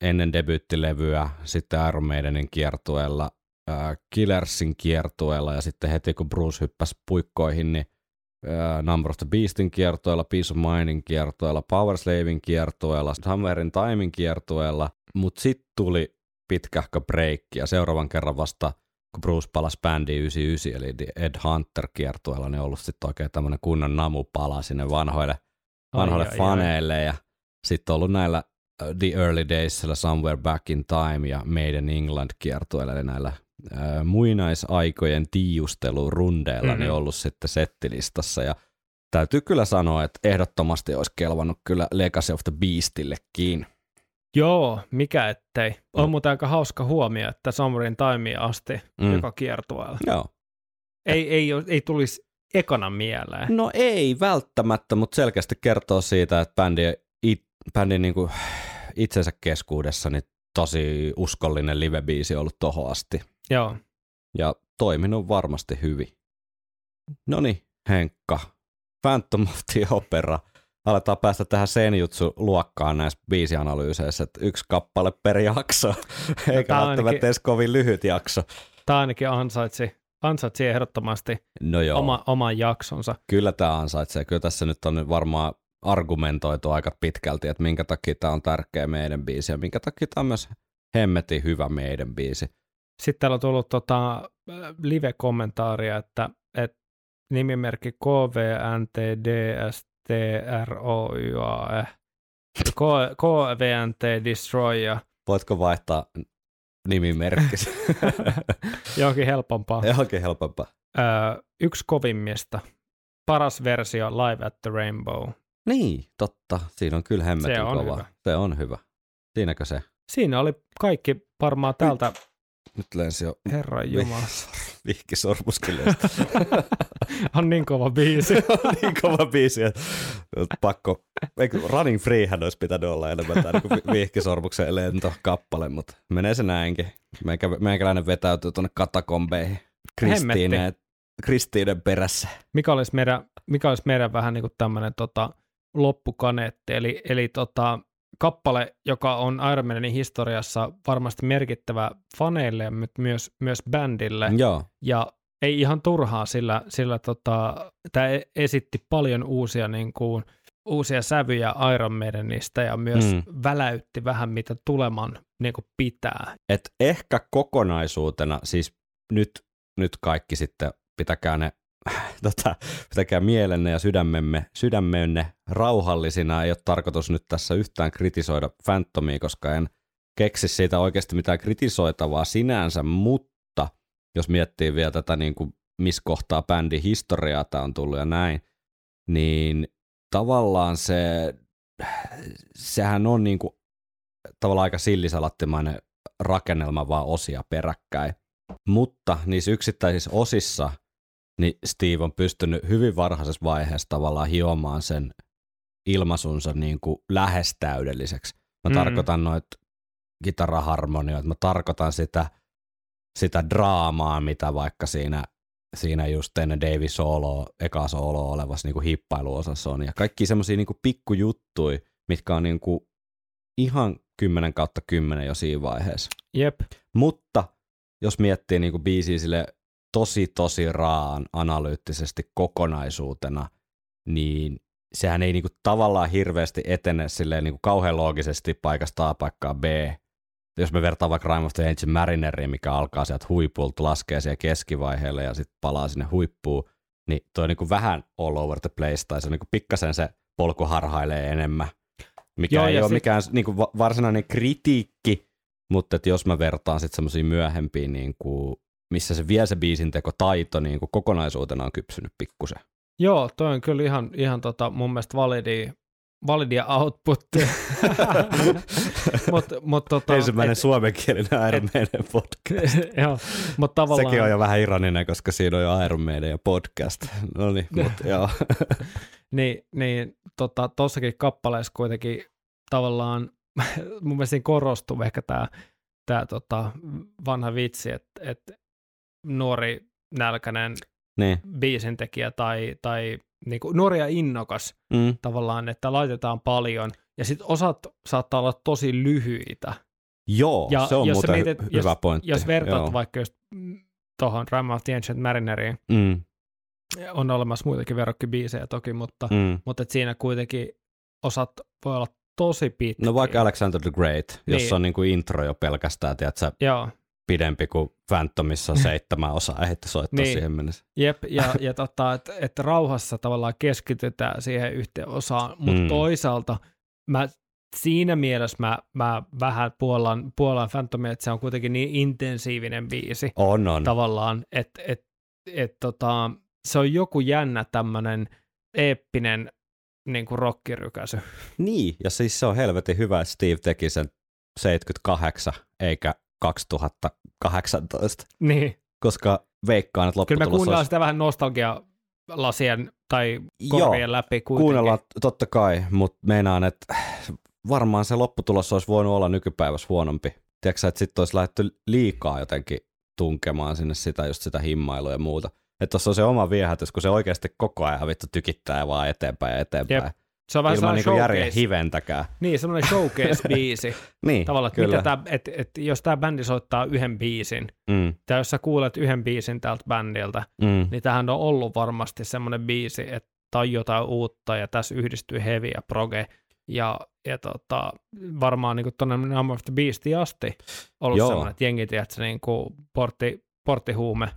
ennen debyyttilevyä, sitten Iron Maidenin kiertueella, äh, Killersin kiertueella ja sitten heti kun Bruce hyppäsi puikkoihin, niin äh, Number of the Beastin kiertueella, Peace of Mindin kiertueella, Power Slavin kiertueella, Summerin Timein kiertueella, mutta sitten tuli pitkähkö break ja seuraavan kerran vasta kun Bruce palasi bändiin 99, eli The Ed Hunter kiertueella, niin on ollut sitten oikein tämmöinen kunnon namupala sinne vanhoille, vanhoille ai, ai. faneille ja sitten ollut näillä äh, The Early Daysilla Somewhere Back in Time ja Made in England kiertueella, eli näillä äh, muinaisaikojen tiiustelurundeilla mm-hmm. niin ollut sitten settilistassa ja täytyy kyllä sanoa, että ehdottomasti olisi kelvannut kyllä Legacy of the Beastillekin. Joo, mikä ettei. On Mm. muuten aika hauska huomio, että Summerin Timeen asti Mm. joka kiertueella. Joo. Ei, ei, ei tulisi ekana mieleen. No ei välttämättä, mutta selkeästi kertoo siitä, että bändi, it, bändin niinku itsensä keskuudessa niin tosi uskollinen live-biisi on ollut tohon asti. Joo. Ja toiminut varmasti hyvin. No niin, Henkka. Phantom of the Opera. Aletaan päästä tähän senjutsu-luokkaan näissä biisianalyyseissä, että yksi kappale per jakso, [laughs] eikä on välttämättä ainakin- edes kovin lyhyt jakso. Tämä ainakin ansaitsi, ansaitsi ehdottomasti No joo. oma, oman jaksonsa. Kyllä tämä ansaitsee. Kyllä tässä nyt on nyt varmaan argumentoitu aika pitkälti, että minkä takia tämä on tärkeä meidän biisi ja minkä takia tämä on myös hemmetin hyvä meidän biisi. Sitten täällä on tullut tota, live-kommentaaria, että, että nimimerkki K- KVNT Destroy ja Voitko vaihtaa nimimerkkisi? [laughs] johonkin helpompaa. Johonkin helpompaa. Öö, yksi kovimmista. Paras versio Live at the Rainbow. Niin, totta. Siinä on kyllä hemmetin Se on kova. hyvä. Se on hyvä. Siinäkö se? Siinä oli kaikki varmaan tältä, Nyt lensi jo herran jumala. Vihki [laughs] On niin kova biisi. [laughs] on niin kova biisi, että pakko. Eikö Running Freehän olisi pitänyt olla enemmän tämä niin vihkisormuksen lentokappale, mutta menee se näinkin. Meikä, meikäläinen vetäytyy tuonne katakombeihin. Kristiineen, Kristiinen perässä. mikä olisi meidän, mikä olisi meidän vähän niin kuin tämmöinen tota, loppukaneetti, eli, eli tota, kappale, joka on Iron Manin historiassa varmasti merkittävä faneille, mutta myös, myös bändille, Joo, ja ei ihan turhaa, sillä, sillä tota, tämä esitti paljon uusia, niin kuin, uusia sävyjä Iron Maidenistä ja myös mm. väläytti vähän, mitä tuleman niin kuin pitää. et ehkä kokonaisuutena, siis nyt, nyt kaikki sitten pitäkää ne [sighs] tota, pitäkää mielenne ja sydämemme, sydämenne rauhallisina. Ei ole tarkoitus nyt tässä yhtään kritisoida Phantomia, koska en keksi siitä oikeasti mitään kritisoitavaa sinänsä, mutta jos miettii vielä tätä, niin kuin, missä kohtaa bändin historiaa tämä on tullut ja näin, niin tavallaan se, sehän on niin kuin, tavallaan aika sillisalattimainen rakennelma vaan osia peräkkäin. Mutta niissä yksittäisissä osissa niin Steve on pystynyt hyvin varhaisessa vaiheessa tavallaan hiomaan sen ilmaisunsa niin kuin lähes täydelliseksi. Mä Mm. tarkoitan noita kitaraharmonioita, mä tarkoitan sitä, sitä draamaa, mitä vaikka siinä, siinä just ennen Davey Solo, eka solo olevassa niin kuin hippailuosassa on. Ja kaikki semmoisia niin pikkujuttuja, mitkä on niin kuin ihan 10 kautta 10 jo siinä vaiheessa. Jep, Mutta jos miettii niin kuin biisiä sille tosi tosi raan analyyttisesti kokonaisuutena, niin sehän ei niin kuin tavallaan hirveästi etene silleen niin kuin kauhean loogisesti paikasta A paikkaan B. Jos me vertaan vaikka Rime of the Ancient Marineriin, mikä alkaa sieltä huipulta, laskee siellä keskivaiheelle ja sitten palaa sinne huippuun, niin toi on niin kuin vähän all over the place, tai se on niin kuin pikkasen se polku harhailee enemmän, mikä Joo, ei ole sit- mikään niin kuin va- varsinainen kritiikki, mutta jos mä vertaan sitten semmoisiin myöhempiin, niin kuin, missä se vie se biisin teko taito niin kuin kokonaisuutena on kypsynyt pikkusen. Joo, toi on kyllä ihan, ihan tota, mun mielestä validi, validia outputtia. [laughs] Mutta mut, tota, Ensimmäinen suomenkielinen Iron Maiden podcast. [laughs] joo, mut tavallaan, Sekin on jo vähän ironinen, koska siinä on jo Iron Maiden ja podcast. No niin, mutta [laughs] joo. Niin, niin tota, tossakin kappaleessa kuitenkin tavallaan mun mielestä siinä korostuu ehkä tämä tää, tota, vanha vitsi, että et nuori nälkäinen niin. biisintekijä tai, tai niinku, nuori ja innokas Mm. tavallaan, että laitetaan paljon ja sitten osat saattaa olla tosi lyhyitä. Joo, Ja se on jos muuten mietit- hy- hyvä jos, pointti. Jos vertaat joo. vaikka just tuohon Ram of the Ancient Marineriin, Mm, on olemassa muitakin verrokkibiisejä toki, mutta, mm. mutta et siinä kuitenkin osat voi olla tosi pitkiä. No vaikka Alexander the Great, Niin. jossa on niinku intro jo pelkästään, tiedätkö, Joo, pidempi kuin Phantomissa [laughs] seitsemän osaa, ehti soittaa niin. siihen mennessä. jep, ja, ja tota, että et rauhassa tavallaan keskitytään siihen yhteen osaan, mutta Mm. toisaalta mä siinä mielessä mä, mä vähän puolan, puolan Phantomia, että se on kuitenkin niin intensiivinen biisi On, on. tavallaan, että et, et, tota, se on joku jännä tämmöinen eeppinen niin kuin rockirykäsy. Niin, ja siis se on helvetin hyvä, että Steve teki sen 78 eikä 2018, Niin. koska veikkaan, että Kyllä me lopputulos kuunnellaan olisi... sitä vähän nostalgia-lasien tai korvien läpi kuitenkin. Kuunnellaan totta kai, mutta meinaan, että varmaan se lopputulos olisi voinut olla nykypäivässä huonompi. Tiedätkö että sitten olisi lähdetty liikaa jotenkin tunkemaan sinne sitä, just sitä himmailua ja muuta. Että tuossa on se oma viehätys, kun se oikeasti koko ajan vittu tykittää vaan eteenpäin ja eteenpäin. Jep. Se on vähän Ilman niinku järjen hiventäkään. Niin, semmoinen showcase-biisi. [laughs] Niin, Tavallaan, kyllä. mitä tää, et, et, jos tämä bändi soittaa yhden biisin, Mm, tai jos sä kuulet yhden biisin tältä bändiltä, mm, niin tähän on ollut varmasti semmoinen biisi, että on jotain uutta, ja tässä yhdistyy heavy ja proge, ja, ja tota, varmaan niin tuonne Number of the Beastiin asti ollut Joo. semmoinen, että jengi, tiedätkö, niin kuin portti, porttihuume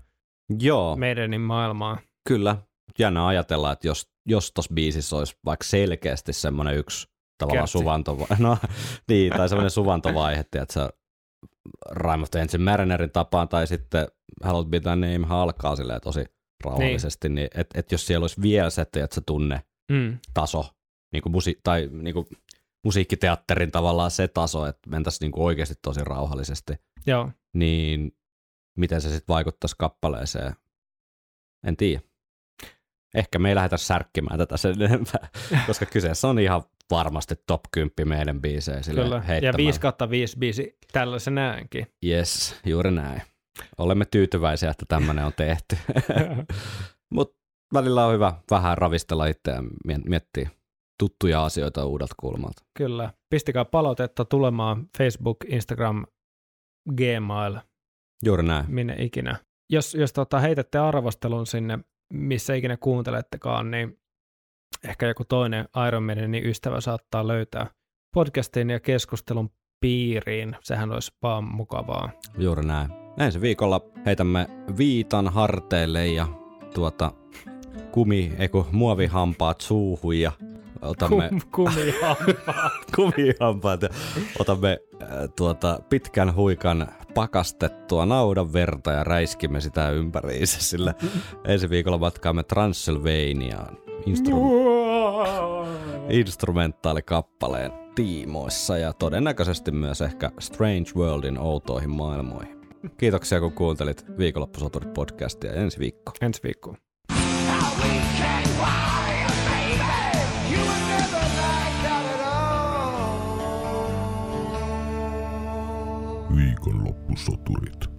Joo, meidänin maailmaan. kyllä. Jännä ajatella, että jos, jos tuossa biisissä olisi vaikka selkeästi semmoinen yksi tavallaan Kertsi. suvantovaihe, [laughs] no niin, tai semmoinen [laughs] suvantovaihe, että se Rime of the Ancient Marinerin tapaan, tai sitten Hallowed Be Thy Name alkaa silleen tosi rauhallisesti, niin, niin että et jos siellä olisi vielä se, että se tunne Mm. taso, niin kuin musi- tai niin kuin musiikkiteatterin tavallaan se taso, että mentäisiin niin kuin oikeasti tosi rauhallisesti, Joo, niin miten se sitten vaikuttaisi kappaleeseen, en tiedä. Ehkä me ei lähdetä särkkimään tätä sen enempää, [laughs] koska kyseessä on ihan varmasti top 10 meidän biisejä kyllä. Ja heittämällä. 5 kautta 5 biisi tällaisenäänkin. Yes, juuri näin. Olemme tyytyväisiä, että tämmöinen on tehty. [laughs] [laughs] Mutta välillä on hyvä vähän ravistella itseään, mie- miettiä tuttuja asioita uudelta kulmalta. Kyllä. Pistäkää palautetta tulemaan Facebook, Instagram, Gmail, Juuri näin. minne ikinä. Jos, jos tota, heitätte arvostelun sinne, missä ikinä kuuntelettekaan, niin ehkä joku toinen Iron Maidenin ystävä saattaa löytää podcastin ja keskustelun piiriin. Sehän olisi vaan mukavaa. Juuri näin. Ensi viikolla heitämme viitan harteille ja tuota kumi, ei kun muovihampaat suuhun ja otamme Kum, kumihampaa. kumihampaat ja [laughs] otamme äh, tuota pitkän huikan pakastettua naudan verta ja räiskimme sitä ympäriinsä, sillä ensi viikolla matkaamme Transylvaniaan instru- instrumentaalikappaleen tiimoissa ja todennäköisesti myös ehkä Strange Worldin outoihin maailmoihin. Kiitoksia kun kuuntelit viikonloppusoturit podcastia ensi viikko. Ensi viikkoon. Viikonloppusoturit.